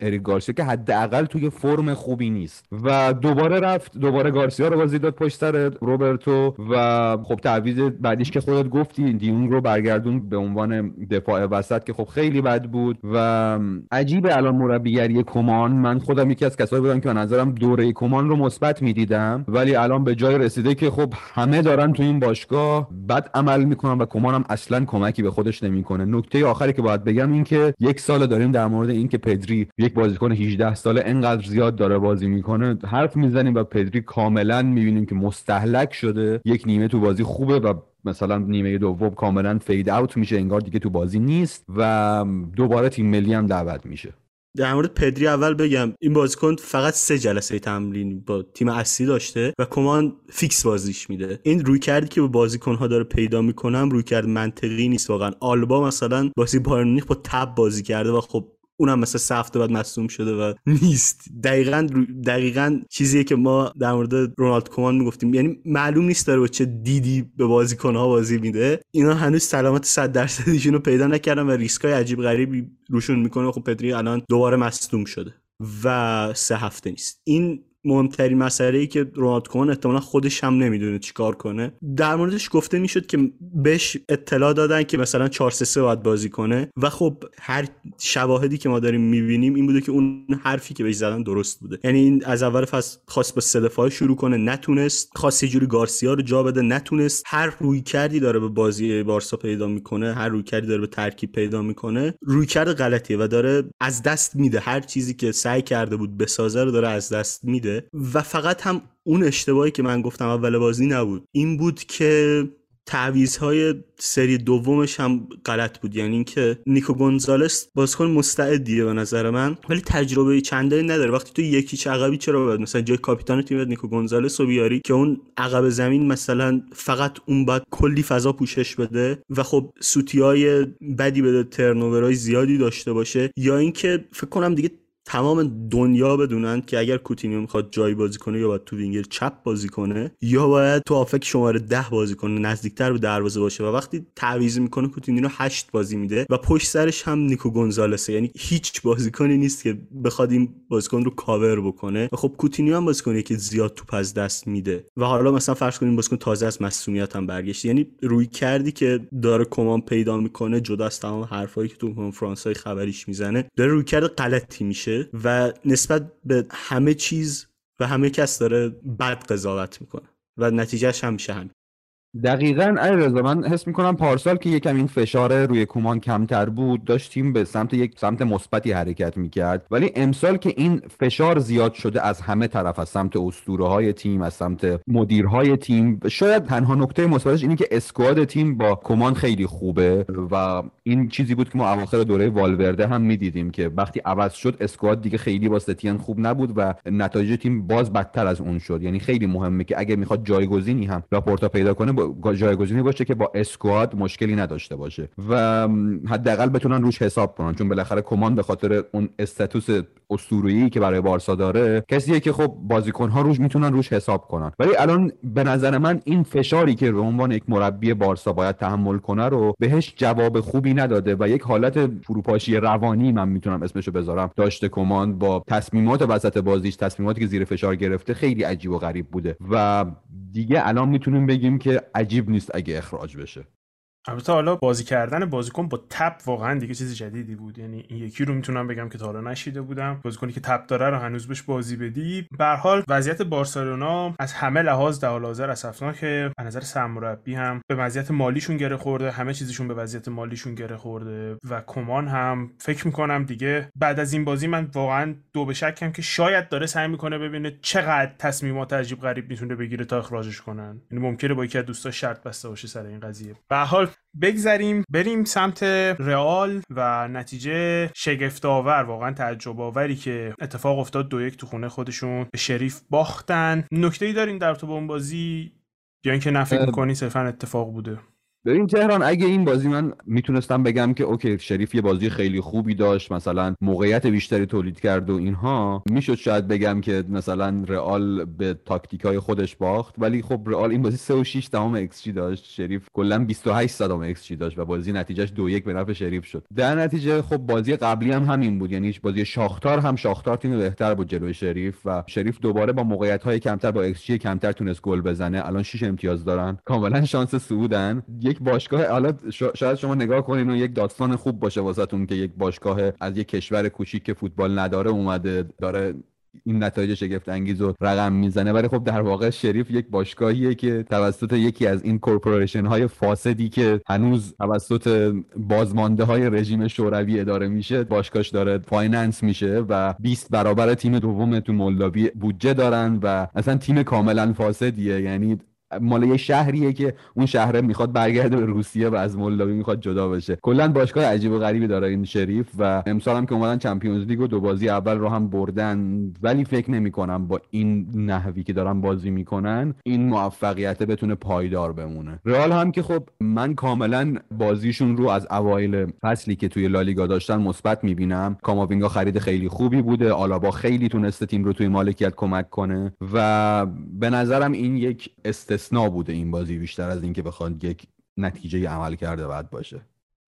اریک گارسیا که حداقل توی فرم خوبی نیست. و دوباره رفت دوباره گارسیا رو بازی داد پشت سر روبرتو و خب تعویض بعدیش که خودت گفتی دیونگ رو برگردون به عنوان دفاع وسط که خب خیلی بد بود و عجیب الان مربیگری کمان. من خودم یکی از کسایی بودم که به نظرم دوره کمان رو مثبت می‌دیدم ولی الان به جای رسیده که خب همه دارن تو این باشگاه بد عمل می‌کنن و کمان هم اصلا کمکی به خودش نمی‌کنه. نکته آخری که باید بگم این که یک سال داریم در مورد این که پدری یک بازیکن 18 ساله انقدر زیاد داره بازی می‌کنه حرف می‌زنیم و پدری کاملا می‌بینیم که مستهلک شده یک نیمه تو بازی خوبه و مثلا نیمه دوم کاملا fade out میشه انگار دیگه تو بازی نیست و دوباره تیم ملی هم دعوت میشه. در مورد پدری اول بگم این بازیکن فقط سه جلسه تمرین با تیم اصلی داشته و کومان فیکس بازیش میده. این رویکردی که به بازیکن ها داره پیدا می‌کنم رویکرد منطقی نیست واقعا. آلبا مثلا بازی بایرن با تب بازی کرده و خب اونم مثلا سه هفته بعد مصدوم شده و نیست. دقیقا دقیقا چیزیه که ما در مورد رونالد کومان می‌گفتیم. یعنی معلوم نیست داره با چه دیدی به بازیکنها بازی میده. اینا هنوز سلامت 100 درصدشون رو پیدا نکردن و ریسکای عجیب غریبی روشون می‌کنه. خب پدری الان دوباره مصدوم شده و سه هفته نیست. این مهمترین مسئله ای که رونالد کومان احتمالا خودش هم نمی‌دونه چیکار کنه. در موردش گفته می‌شد که بهش اطلاع دادن که مثلا 4 3 باید بازی کنه و خب هر شواهدی که ما داریم می‌بینیم این بوده که اون حرفی که بهش زدن درست بوده. یعنی این از اول فصل خواست با سه شروع کنه نتونست. خواست جوری گارسیا رو جا بده نتونست. هر روی کردی داره به بازی بارسا پیدا می‌کنه هر روی کردی داره به ترکیب پیدا می‌کنه. روی کرد غلطیه و داره از دست میده. هر چیزی که سعی کرده بود بسازه رو داره از دست میده. و فقط هم اون اشتباهی که من گفتم اول بازی نبود. این بود که های سری دومش هم غلط بود. یعنی اینکه نیکو گونزالس بازیکن مستعدیه به نظر من ولی تجربه چندانی نداره. وقتی تو یکی عقبی چرا باید؟ مثلا جای کاپیتان تیم نیکو گونزالس رو بیاری که اون عقب زمین مثلا فقط اون باید کلی فضا پوشش بده و خب سوتی های بدی بده turnover ای زیادی داشته باشه. یا اینکه فکر کنم دیگه تمام دنیا بدونن که اگر کوتینیو می‌خواد جایی بازی کنه یا باید تو وینگر چپ بازی کنه یا باید تو هافبک شماره ده بازی کنه نزدیکتر به دروازه باشه. و وقتی تعویض می‌کنه کوتینیو رو هشت بازی میده و پشت سرش هم نیکو گونزالسه. یعنی هیچ بازیکنی نیست که بخواد این بازیکن رو کاور بکنه. و خب کوتینیو هم بازیکنی که زیاد توپ از دست میده. و حالا مثلا فرض کنیم بازیکن تازه از مصونیت هم برگشت. یعنی رویکردی که داره کومان پیدا می‌کنه جدا از تمام حرفایی که تو کنفرانس های خبریش می‌زنه داره رویکرد غلطی میشه. و نسبت به همه چیز و همه کس داره بد قضاوت می‌کنه و نتیجهش هم میشه همین. دقیقا علیرضا من حس می‌کنم پارسال که یکم این فشار روی کومان کمتر بود داشت تیم به سمت یک سمت مثبتی حرکت می‌کرد. ولی امسال که این فشار زیاد شده از همه طرف از سمت اسطوره های تیم از سمت مدیرهای تیم شاید تنها نکته مثبتش اینه که squad تیم با کومان خیلی خوبه و این چیزی بود که ما اواخر دوره والورده هم می‌دیدیم که وقتی عوض شد اسکواد دیگه خیلی با ستین خوب نبود و نتایج تیم باز بدتر از اون شد. یعنی خیلی مهمه که اگه می‌خواد جایگزینی هم لاپورتا پیدا کنه جایگزینی باشه که با اسکواد مشکلی نداشته باشه و حداقل بتونن روش حساب کنن. چون بالاخره کمان به خاطر اون استاتوس اسطوره‌ای که برای بارسا داره کسیه که خب بازیکن‌ها روش می‌تونن روش حساب کنن. ولی الان به نظر من این فشاری که به عنوان یک مربی بارسا باید تحمل کنه رو بهش جواب خوبی نداده و یک حالت فروپاشی روانی من می‌تونم اسمشو بذارم. داشته کمان با تصمیمات وسط بازیش تصمیماتی که زیر فشار گرفته خیلی عجیب و غریب بوده و دیگه الان می‌تونیم بگیم که عجیب نیست اگه اخراج بشه. البته حالا بازی کردن بازیکن با تپ واقعا دیگه چیز جدیدی بود. یعنی این یکی رو می‌تونم بگم که تا حالا نشیده بودم. بازیکنی که تپ داره رو هنوز بهش بازی بدی. به حال وضعیت بارسلونا از همه لحاظ در حال حاضر که به نظر سرمربی هم به وضعیت مالیشون گره خورده. همه چیزشون به وضعیت مالیشون گره خورده. و کمان هم فکر می‌کنم دیگه بعد از این بازی من واقعا دو به شکم که شاید داره سعی می‌کنه ببینه چقدر تصمیمات عجیب غریب می‌تونه بگیره تا اخراجش کنن. یعنی ممکنه با یکی از دوستاش شرط بسته باشه سر این قضیه. به حال بگذریم بریم سمت رئال و نتیجه شگفتآور واقعا تعجب آوری که اتفاق افتاد. دو یک تو خونه خودشون به شریف باختن. نکته ای دارین در تو اون بازی؟ یا اینکه فکر می‌کنی صرفا اتفاق بوده. ببین تهران اگه این بازی من می‌تونستم بگم که اوکی شریف یه بازی خیلی خوبی داشت مثلا موقعیت بیشتری تولید کرد و اینها می‌شد شاید بگم که مثلا رئال به تاکتیک های خودش باخت ولی خب رئال این بازی 3 و 6 دهم ایکس جی داشت شریف کلا 28 صدم xG داشت و بازی نتیجهش 2 1 به نفع شریف شد. در نتیجه خب بازی قبلی هم همین بود یعنی بازی شاختار هم شاختار تیم بهتر بود جلوی شریف و شریف دوباره با موقعیت های کمتر با ایکس جی کمتر تونست گل بزنه. الان 6 امتیاز دارن. کاملا شانس صعودن یک باشگاه حالا شاید شما نگاه کنین و یک داستان خوب باشه واسهتون که یک باشگاه از یک کشور کوچیک که فوتبال نداره اومده داره این نتایج شگفت انگیز رو رقم می‌زنه. ولی خب در واقع شریف یک باشگاهیه که توسط یکی از این corporation های فاسدی که هنوز توسط بازمانده های رژیم شوروی اداره میشه باشگاهش داره finance میشه و 20 برابر تیم دوم تو مولداوی بودجه دارن و اصلا تیم کاملا فاسدیه. یعنی مال یه شهریه که اون شهره می‌خواد برگرده به روسیه و از مولداوی می‌خواد جدا بشه. کلا باشگاه عجیب و غریبی داره این شریف و امسال هم که اومدن چمپیونز لیگ و دو بازی اول رو هم بردن. ولی فکر نمی‌کنم با این نحوی که دارن بازی می‌کنن این موفقیت بتونه پایدار بمونه. رئال هم که خب من کاملا بازیشون رو از اوایل فصلی که توی لالیگا داشتن مثبت می‌بینم. کاماوینگا خرید خیلی خوبی بوده. آلابا خیلی تونسته تیم رو توی مالکیت کمک کنه. و به نظرم این یک استثنا بوده این بازی بیشتر از اینکه بخواد یک نتیجه عملکرد بد باشه.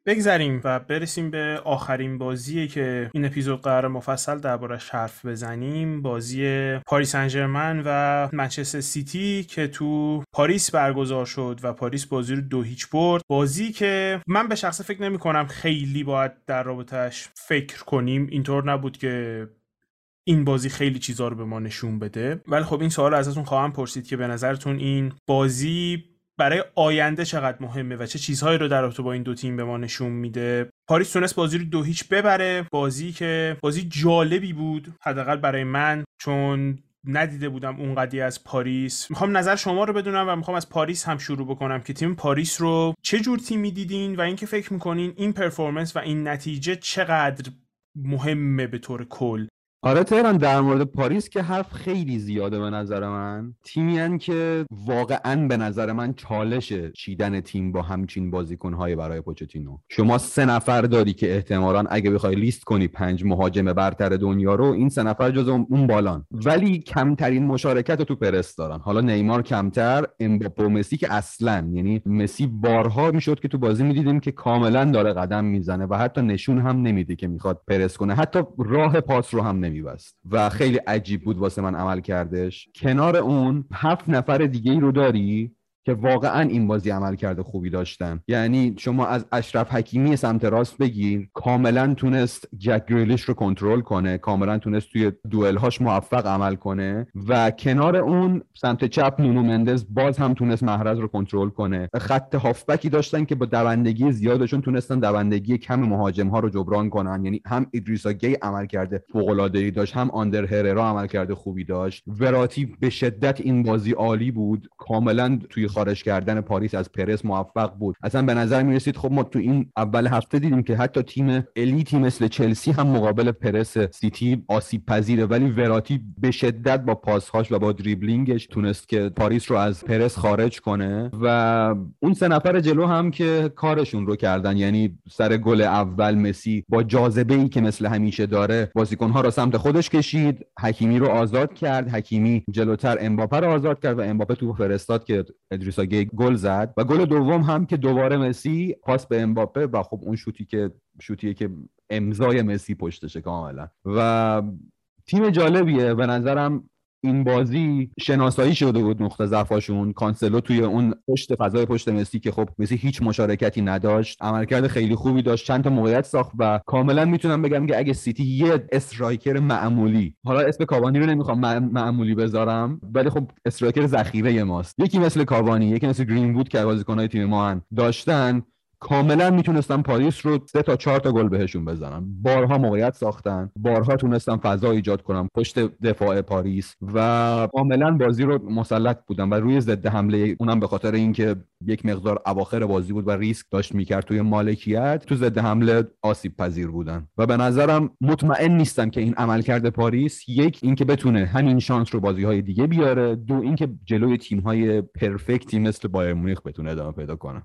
بگذریم و برسیم به آخرین بازی که این اپیزود قراره مفصل دربارش حرف بزنیم. بازی پاری سن ژرمن و منچستر سیتی که تو پاریس برگزار شد و پاریس بازی رو دو هیچ برد. بازی که من به شخصه فکر نمی کنم خیلی باید در رابطش فکر کنیم. اینطور نبود که این بازی خیلی چیزها رو به ما نشون بده. ولی خب این سوال ازتون خواهم پرسید که به نظرتون این بازی برای آینده چقدر مهمه و چه چیزهایی رو در رابطه با این دو تیم به ما نشون میده؟ پاریس تونست بازی رو دو هیچ ببره. بازی که بازی جالبی بود حداقل برای من چون ندیده بودم اون قضیه از پاریس. می‌خوام نظر شما رو بدونم و می‌خوام از پاریس هم شروع بکنم که تیم پاریس رو چه جور تیمی دیدین و اینکه فکر می‌کنین این performance و این نتیجه چقدر مهمه به طور کل. آره تهران در مورد پاریس که حرف خیلی زیاده به نظر من. تیمی که واقعا به نظر من چالش چیدن تیم با همچین بازیکنهای برای پوچتینو. شما سه نفر داری که احتمالا اگه بخوای لیست کنی پنج مهاجم برتر دنیا رو این سه نفر جز اون بالان. ولی کمترین مشارکت رو تو پرست دارن. حالا نیمار کمتر امباپه مسی که اصلا یعنی مسی بارها می‌شد که تو بازی می‌دیدیم که کاملا داره قدم می‌زنه و حتی نشون هم نمیده که می‌خواد پرس کنه. حتی راه پاس رو هم نمیبست. و خیلی عجیب بود واسه من عمل کردش. کنار اون هفت نفر دیگه ای رو داری؟ که واقعا این بازی عملکرد خوبی داشتن. یعنی شما از اشرف حکیمی سمت راست بگیر کاملا تونست جک گریلیش رو کنترل کنه کاملا تونست توی دوئل‌هاش موفق عمل کنه و کنار اون سمت چپ نونو مندز باز هم تونست محرز رو کنترل کنه. خط هافبکی داشتن که با دوندگی زیادشون تونستن دوندگی کم مهاجم ها رو جبران کنن. یعنی هم ایدریسا گی عملکرد فوق العاده داشت هم آندر هررا عملکرد خوبی داشت. وراتی به شدت این بازی عالی بود. کاملا توی خارج کردن پاریس از پرس موفق بود. اصلا به نظر می رسید خب ما تو این اول هفته دیدیم که حتی تیم elite ی مثل چلسی هم مقابل پرس سیتی آسیب پذیره. ولی وراتی به شدت با پاسهاش و با دریبلینگش تونست که پاریس رو از پرس خارج کنه. و اون سه نفر جلو هم که کارشون رو کردن یعنی سر گل اول مسی با جاذبه ای که مثل همیشه داره بازیکنها رو سمت خودش کشید. حکیمی رو آزاد کرد. حکیمی جلوتر امباپه رو آزاد کرد و امباپه تو فرستاد که ادریسا گل زد و گل دوم هم که دوباره مسی پاس به امباپه و خب اون شوتی که شوتیه که امضای مسی پشتشه کاملا. و تیم جالبیه. به نظرم این بازی شناسایی شده بود نقطه ضعفاشون. کانسلو توی اون پشت فضای پشت مسی که خب مسی هیچ مشارکتی نداشت عملکرد خیلی خوبی داشت چند تا موقعیت ساخت و کاملا می‌تونم بگم که اگه سیتی یه striker معمولی حالا اسم کاوانی رو نمی‌خوام معمولی بذارم ولی خب striker ذخیره ماست. یکی مثل کاوانی یکی مثل گرینوود که بازیکن‌های تیم ما داشتن کاملا می‌تونستن پاریس رو سه تا چهار تا گل بهشون بزنن بارها موقعیت ساختن بارها تونستن فضا ایجاد کنن پشت دفاع پاریس و کاملا بازی رو مسلط بودن و روی ضد حمله اونم به خاطر اینکه یک مقدار اواخر بازی بود و ریسک داشت می‌کرد توی مالکیت تو ضد حمله آسیب پذیر بودن. و به نظرم مطمئن نیستم که این عملکرد پاریس یک اینکه بتونه همین شانس رو بازی های دیگه بیاره دو اینکه جلوی تیم های perfect ی مثل بایرن مونیخ بتونه ادامه پیدا کنه.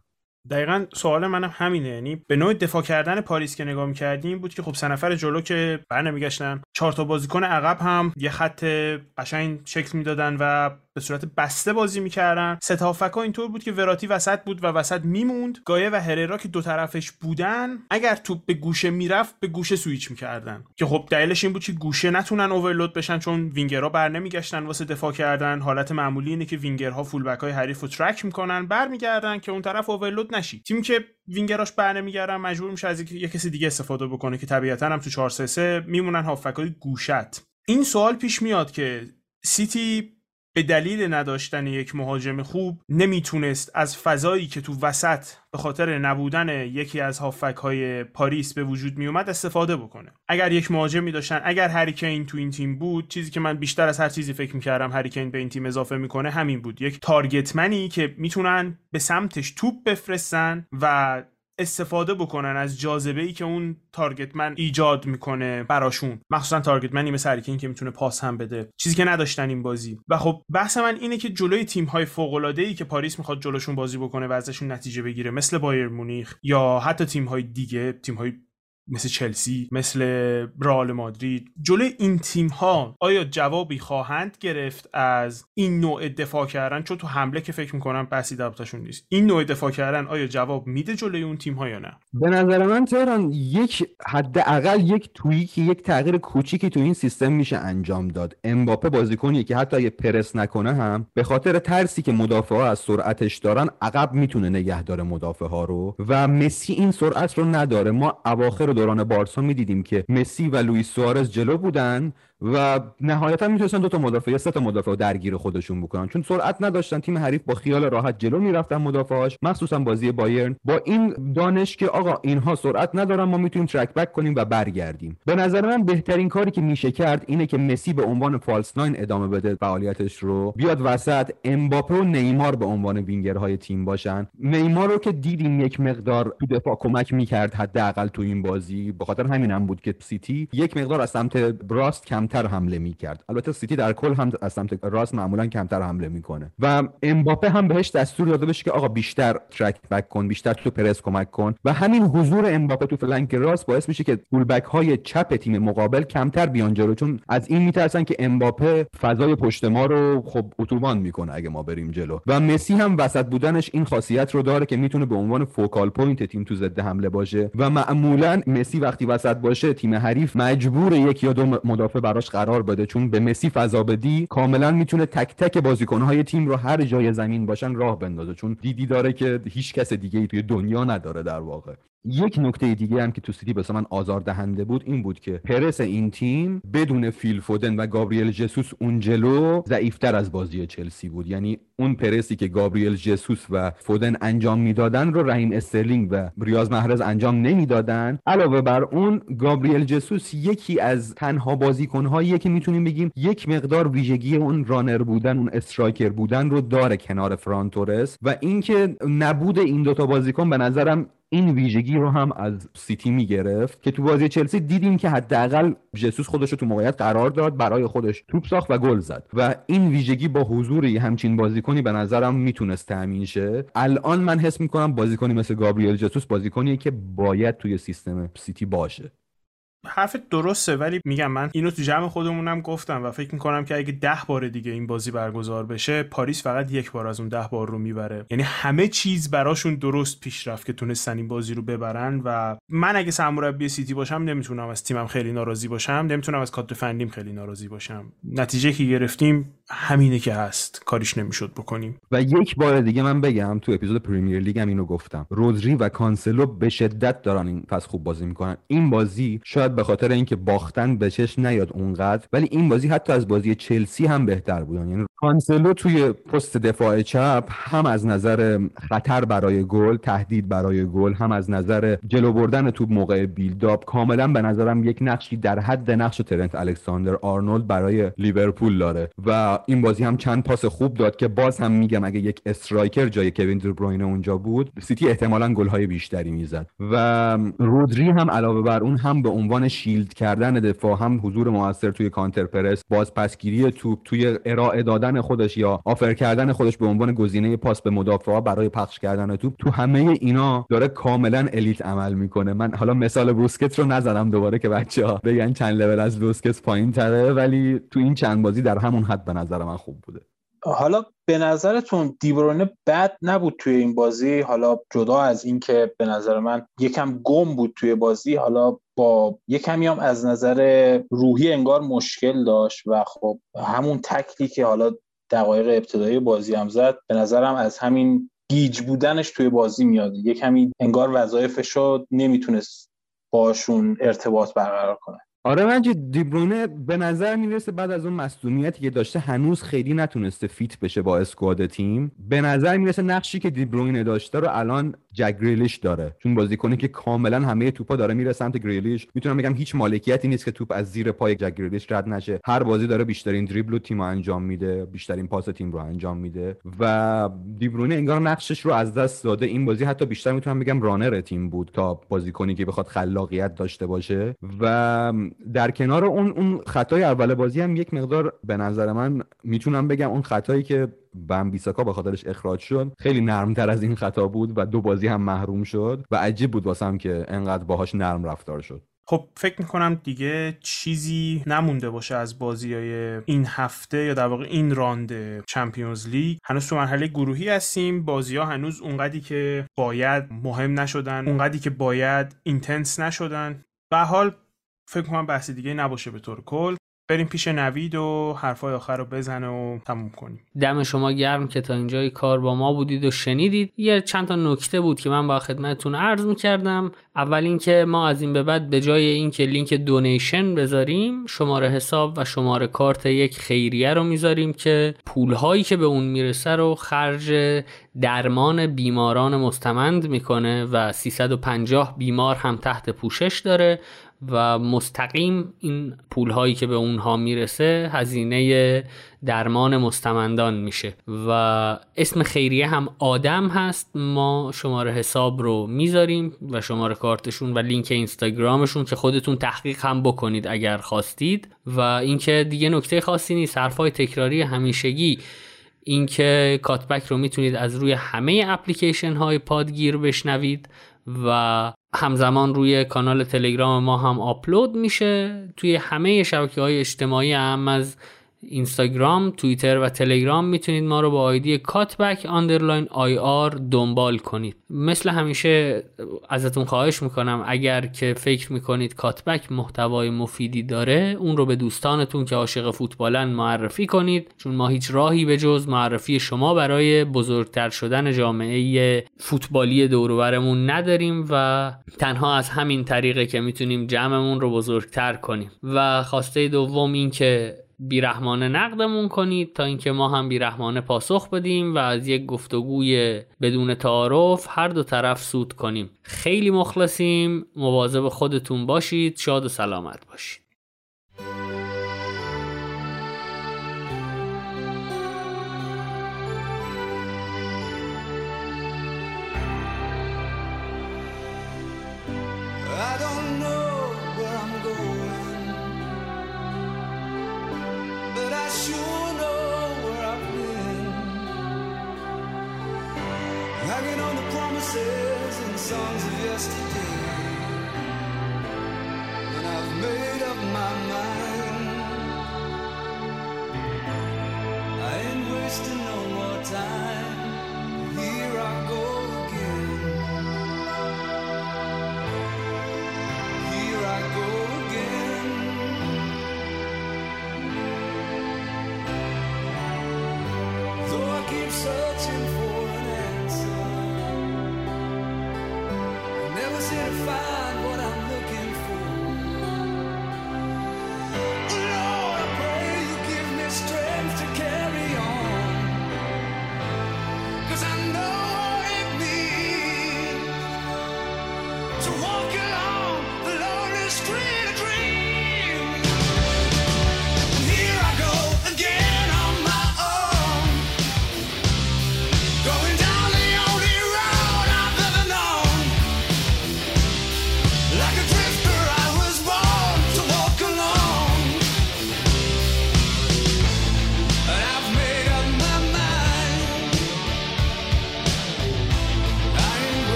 دقیقا سوال منم همینه. یعنی به نوع دفاع کردن پاریس که نگاه می‌کردیم بود که خب سه نفر جلو که بر نمیگشتن. چهار تا بازیکن عقب هم یه خط قشنگ شکل می‌دادن و به صورت بسته بازی می‌کردن. ستافکا اینطور بود که وراتی وسط بود و وسط میموند. گایه و هررا که دو طرفش بودن اگر توپ به گوشه می‌رفت به گوشه سویچ می‌کردن. که خب دلیلش این بود که گوشه نتونن overload بشن چون وینگرها بر نمیگشتن واسه دفاع کردن. حالت معمولی اینه که وینگرها fullback های حریف رو track می‌کنن برمیگردن که اون طرف overload نشی. تیمی که وینگراش بر نمیگردن مجبور میشه از یه کسی دیگه استفاده بکنه که طبیعتا هم تو 4 3 میمونن هافبکای گوشت. این سوال پیش میاد که سیتی به دلیل نداشتن یک مهاجم خوب نمی‌تونست از فضایی که تو وسط به خاطر نبودن یکی از هافبک های پاریس به وجود میومد استفاده بکنه. اگر یک مهاجمی داشتن اگر هریکین تو این تیم بود چیزی که من بیشتر از هر چیزی فکر می‌کردم هریکین به این تیم اضافه می‌کنه همین بود. یک target man ی که می‌تونن به سمتش توپ بفرستن و استفاده بکنن از جاذبه ای که اون target man ایجاد می‌کنه براشون. مخصوصا target man ی مثل هریکین که می‌تونه پاس هم بده. چیزی که نداشتن این بازی. و خب بحث من اینه که جلوی تیم های فوق العاده ای که پاریس می‌خواد جلوشون بازی بکنه و ازشون نتیجه بگیره مثل بایرن مونیخ یا حتی تیم های دیگه تیم های مثل چلسی مثل رئال مادرید. جلوی این تیم ها آیا جوابی خواهند گرفت از این نوع دفاع کردن؟ چون تو حمله که فکر می‌کنم بحثی دبتشون نیست. این نوع دفاع کردن آیا جواب میده جلوی اون تیم ها یا نه؟ به نظر من تهران یک حداقل یک توییکی یک تغییر کوچیکی تو این سیستم میشه انجام داد. امباپه بازیکنیه که حتی اگه پرس نکنه هم به خاطر ترسی که مدافع از سرعتش دارن عقب می‌تونه نگه داره مدافع ها رو. و مسی این سرعت رو نداره. ما اواخر دوران بارسا می‌دیدیم که مسی و لوئیس سوارز جلو بودن و نهایتا می‌تونستن دو تا مدافع یا سه تا مدافع درگیر خودشون بکنن. چون سرعت نداشتن تیم حریف با خیال راحت جلو می‌رفتن مدافعاش مخصوصا بازی بایرن. با این دانش که آقا اینها سرعت ندارن ما می‌تونیم track back کنیم و برگردیم. به نظر من بهترین کاری که میشه کرد اینه که مسی به عنوان false nine ادامه بده فعالیتش رو. بیاد وسط امباپه و نیمار به عنوان وینگرهای تیم باشن. نیمار رو که دیدیم یک مقدار تو دفاع کمک می‌کرد حداقل تو این بازی. به خاطر همینم بود که سیتی یک مقدار از سمت راست کم کمتر حمله می‌کرد. البته سیتی در کل هم از سمت راست معمولا کمتر حمله می‌کنه. و امباپه هم بهش دستور داده بشه که آقا بیشتر track back کن بیشتر تو پرس کمک کن. و همین حضور امباپه تو flank راست باعث میشه که fullback های چپ تیم مقابل کمتر بیان جلو. چون از این میترسن که امباپه فضای پشت ما رو خب اتوبان می‌کنه اگه ما بریم جلو. و مسی هم وسط بودنش این خاصیت رو داره که می‌تونه به عنوان focal point تیم تو ضد حمله باشه. و معمولا مسی وقتی وسط باشه تیم حریف مجبور یک یا دو مدافع براش قرار بده. چون به مسی فضا بدی کاملا می‌تونه تک تک بازیکنهای تیم رو هر جای زمین باشن راه بندازه. چون دیدی داره که هیچ کس دیگه ای توی دنیا نداره در واقع. یک نکته دیگه هم که تو سیتی واسه من آزار دهنده بود این بود که پرس این تیم بدون فیل فودن و گابریل جسوس اون جلو ضعیفتر از بازی چلسی بود. یعنی اون پرسی که گابریل جسوس و فودن انجام می‌دادن رو رحیم استرلینگ و ریاض محرز انجام نمی‌دادن. علاوه بر اون گابریل جسوس یکی از تنها بازیکنهایی که می‌تونیم بگیم یک مقدار ویژگی اون runner بودن اون striker بودن رو داره کنار فران تورس و اینکه نبود این دوتا بازیکن به نظرم این ویژگی رو هم از سیتی می‌گرفت که تو بازی چلسی دیدیم که حداقل جسوس خودش رو تو موقعیت قرار داد برای خودش توپ ساخت و گل زد. و این ویژگی با حضور همچین بازیکنی به نظرم می‌تونست تامین شه. الان من حس می‌کنم بازیکنی مثل گابریل جسوس بازیکنیه که باید توی سیستم سیتی باشه. حرف درسته ولی میگم من اینو تو جمع خودمونم گفتم و فکر می‌کنم که اگه ده بار دیگه این بازی برگزار بشه پاریس فقط یک بار از اون ده بار رو می‌بره. یعنی همه چیز براشون درست پیش رفت که تونستن این بازی رو ببرن و من اگه سرمربی سیتی باشم نمی‌تونم از تیمم خیلی ناراضی باشم نمی‌تونم از کادر فنیم خیلی ناراضی باشم. نتیجه که گرفتیم همینه که هست کاریش نمی‌شد بکنیم. و یک بار دیگه من بگم تو اپیزود پریمیر لیگ هم اینو گفتم. رودری و کانسلو به شدت دارن این فصل خوب بازی می‌کنن. این بازی شاید به خاطر اینکه باختن به چشم نیاد اونقدر ولی این بازی حتی از بازی چلسی هم بهتر بودن یعنی کانسلو توی پست دفاع چپ هم از نظر خطر برای گل تهدید برای گل هم از نظر جلو بردن توپ موقع build-up کاملا به نظرم یک نقشی در حد نقش ترنت الکساندر آرنولد برای لیورپول داره. و این بازی هم چند پاس خوب داد که باز هم میگم اگه یک striker جای کوین دیبروینه اونجا بود سیتی احتمالا گل‌های بیشتری می‌زد. و رودری هم علاوه بر اون هم به عنوان shield کردن دفاع هم حضور موثر توی کانتر پرس باز پسگیری توپ توی ارائه دادن خودش یا آفر کردن خودش به عنوان گزینه پاس به مدافعا برای پخش کردن توپ تو همه اینا داره کاملا الیت عمل می‌کنه. من حالا مثال بوسکت رو نزدم دوباره که بچه ها بگن چند لول از بوسکت پایین تره ولی تو این چند بازی در همون حد به نظر من خوب بوده. حالا به نظرتون دیبرونه بد نبود توی این بازی؟ حالا جدا از اینکه به نظر من یکم گم بود توی بازی حالا با یکمی هم از نظر روحی انگار مشکل داشت و خب همون تکلی که حالا دقایق ابتدایی بازی هم زد به نظرم از همین گیج بودنش توی بازی میاد. یه کمی انگار وظایفش رو نمی‌تونست باشون ارتباط برقرار کنه. آره من دیبروینه به نظر می‌رسه بعد از اون مصدومیتی که داشته هنوز خیلی نتونسته fit بشه با squad تیم. به نظر می‌رسه نقشی که دیبروینه داشته رو الان جک گریلیش داره. چون بازیکنی که کاملا همه توپا داره میره سمت گریلیش. می‌تونم بگم هیچ مالکیتی نیست که توپ از زیر پای جک گریلیش رد نشه. هر بازی داره بیشترین دریبل تیم رو انجام میده بیشترین پاس تیم رو انجام میده. و دیبرونه انگار نقشش رو از دست داده. این بازی حتی بیشتر می‌تونم بگم رانر تیم بود تا بازیکنی که بخواد خلاقیت داشته باشه. و در کنار اون اون خطای اول بازی هم یک مقدار به نظر من می‌تونم بگم اون خطایی که بم بیساکا به خاطرش اخراج شد خیلی نرمتر از این خطا بود و دو بازی هم محروم شد و عجیب بود واسم که انقدر باهاش نرم رفتار شد. خب فکر می‌کنم دیگه چیزی نمونده باشه از بازی های این هفته یا در واقع این راند Champions League. هنوز تو مرحله گروهی هستیم. بازی ها هنوز اونقدی که باید مهم نشدن اونقدی که باید intense نشدن. به هر حال فکر کنم بحث دیگه نباشه به طور کل. بریم پیش نوید و حرفای آخر رو بزنه و تموم کنیم. دم شما گرم که تا اینجای کار با ما بودید و شنیدید. یه چند تا نکته بود که من باید خدمتتون عرض می‌کردم. اول اینکه ما از این به بعد به جای اینکه لینک donation بذاریم شماره حساب و شماره کارت یک خیریه رو می‌ذاریم که پولهایی که به اون می‌رسه رو خرج درمان بیماران مستمند می‌کنه و 350 بیمار هم تحت پوشش داره. و مستقیم این پول هایی که به اونها می‌رسه هزینه درمان مستمندان میشه. و اسم خیریه هم آدم هست. ما شماره حساب رو می‌ذاریم و شماره کارتشون و لینک اینستاگرامشون که خودتون تحقیق هم بکنید اگر خواستید. و اینکه دیگه نکته خاصی نیست حرفای تکراری همیشگی. اینکه کاتبک رو می‌تونید از روی همه اپلیکیشن های پادگیر بشنوید و همزمان روی کانال تلگرام ما هم آپلود میشه. توی همه شبکه های اجتماعی هم از اینستاگرام توییتر و تلگرام می‌تونید ما رو با آیدی کاتبک underline IR دنبال کنید. مثل همیشه ازتون خواهش می‌کنم اگر که فکر می‌کنید کاتبک محتوای مفیدی داره اون رو به دوستانتون که عاشق فوتبالن معرفی کنید چون ما هیچ راهی به جز معرفی شما برای بزرگتر شدن جامعه فوتبالی دوروبرمون نداریم و تنها از همین طریقه که می‌تونیم جمعمون رو بزرگتر کنیم. و خواسته دوم این که بیرحمانه نقدمون کنید تا اینکه ما هم بیرحمانه پاسخ بدیم و از یک گفتگوی بدون تعارف هر دو طرف سود کنیم. خیلی مخلصیم. مواظب خودتون باشید. شاد و سلامت باشید.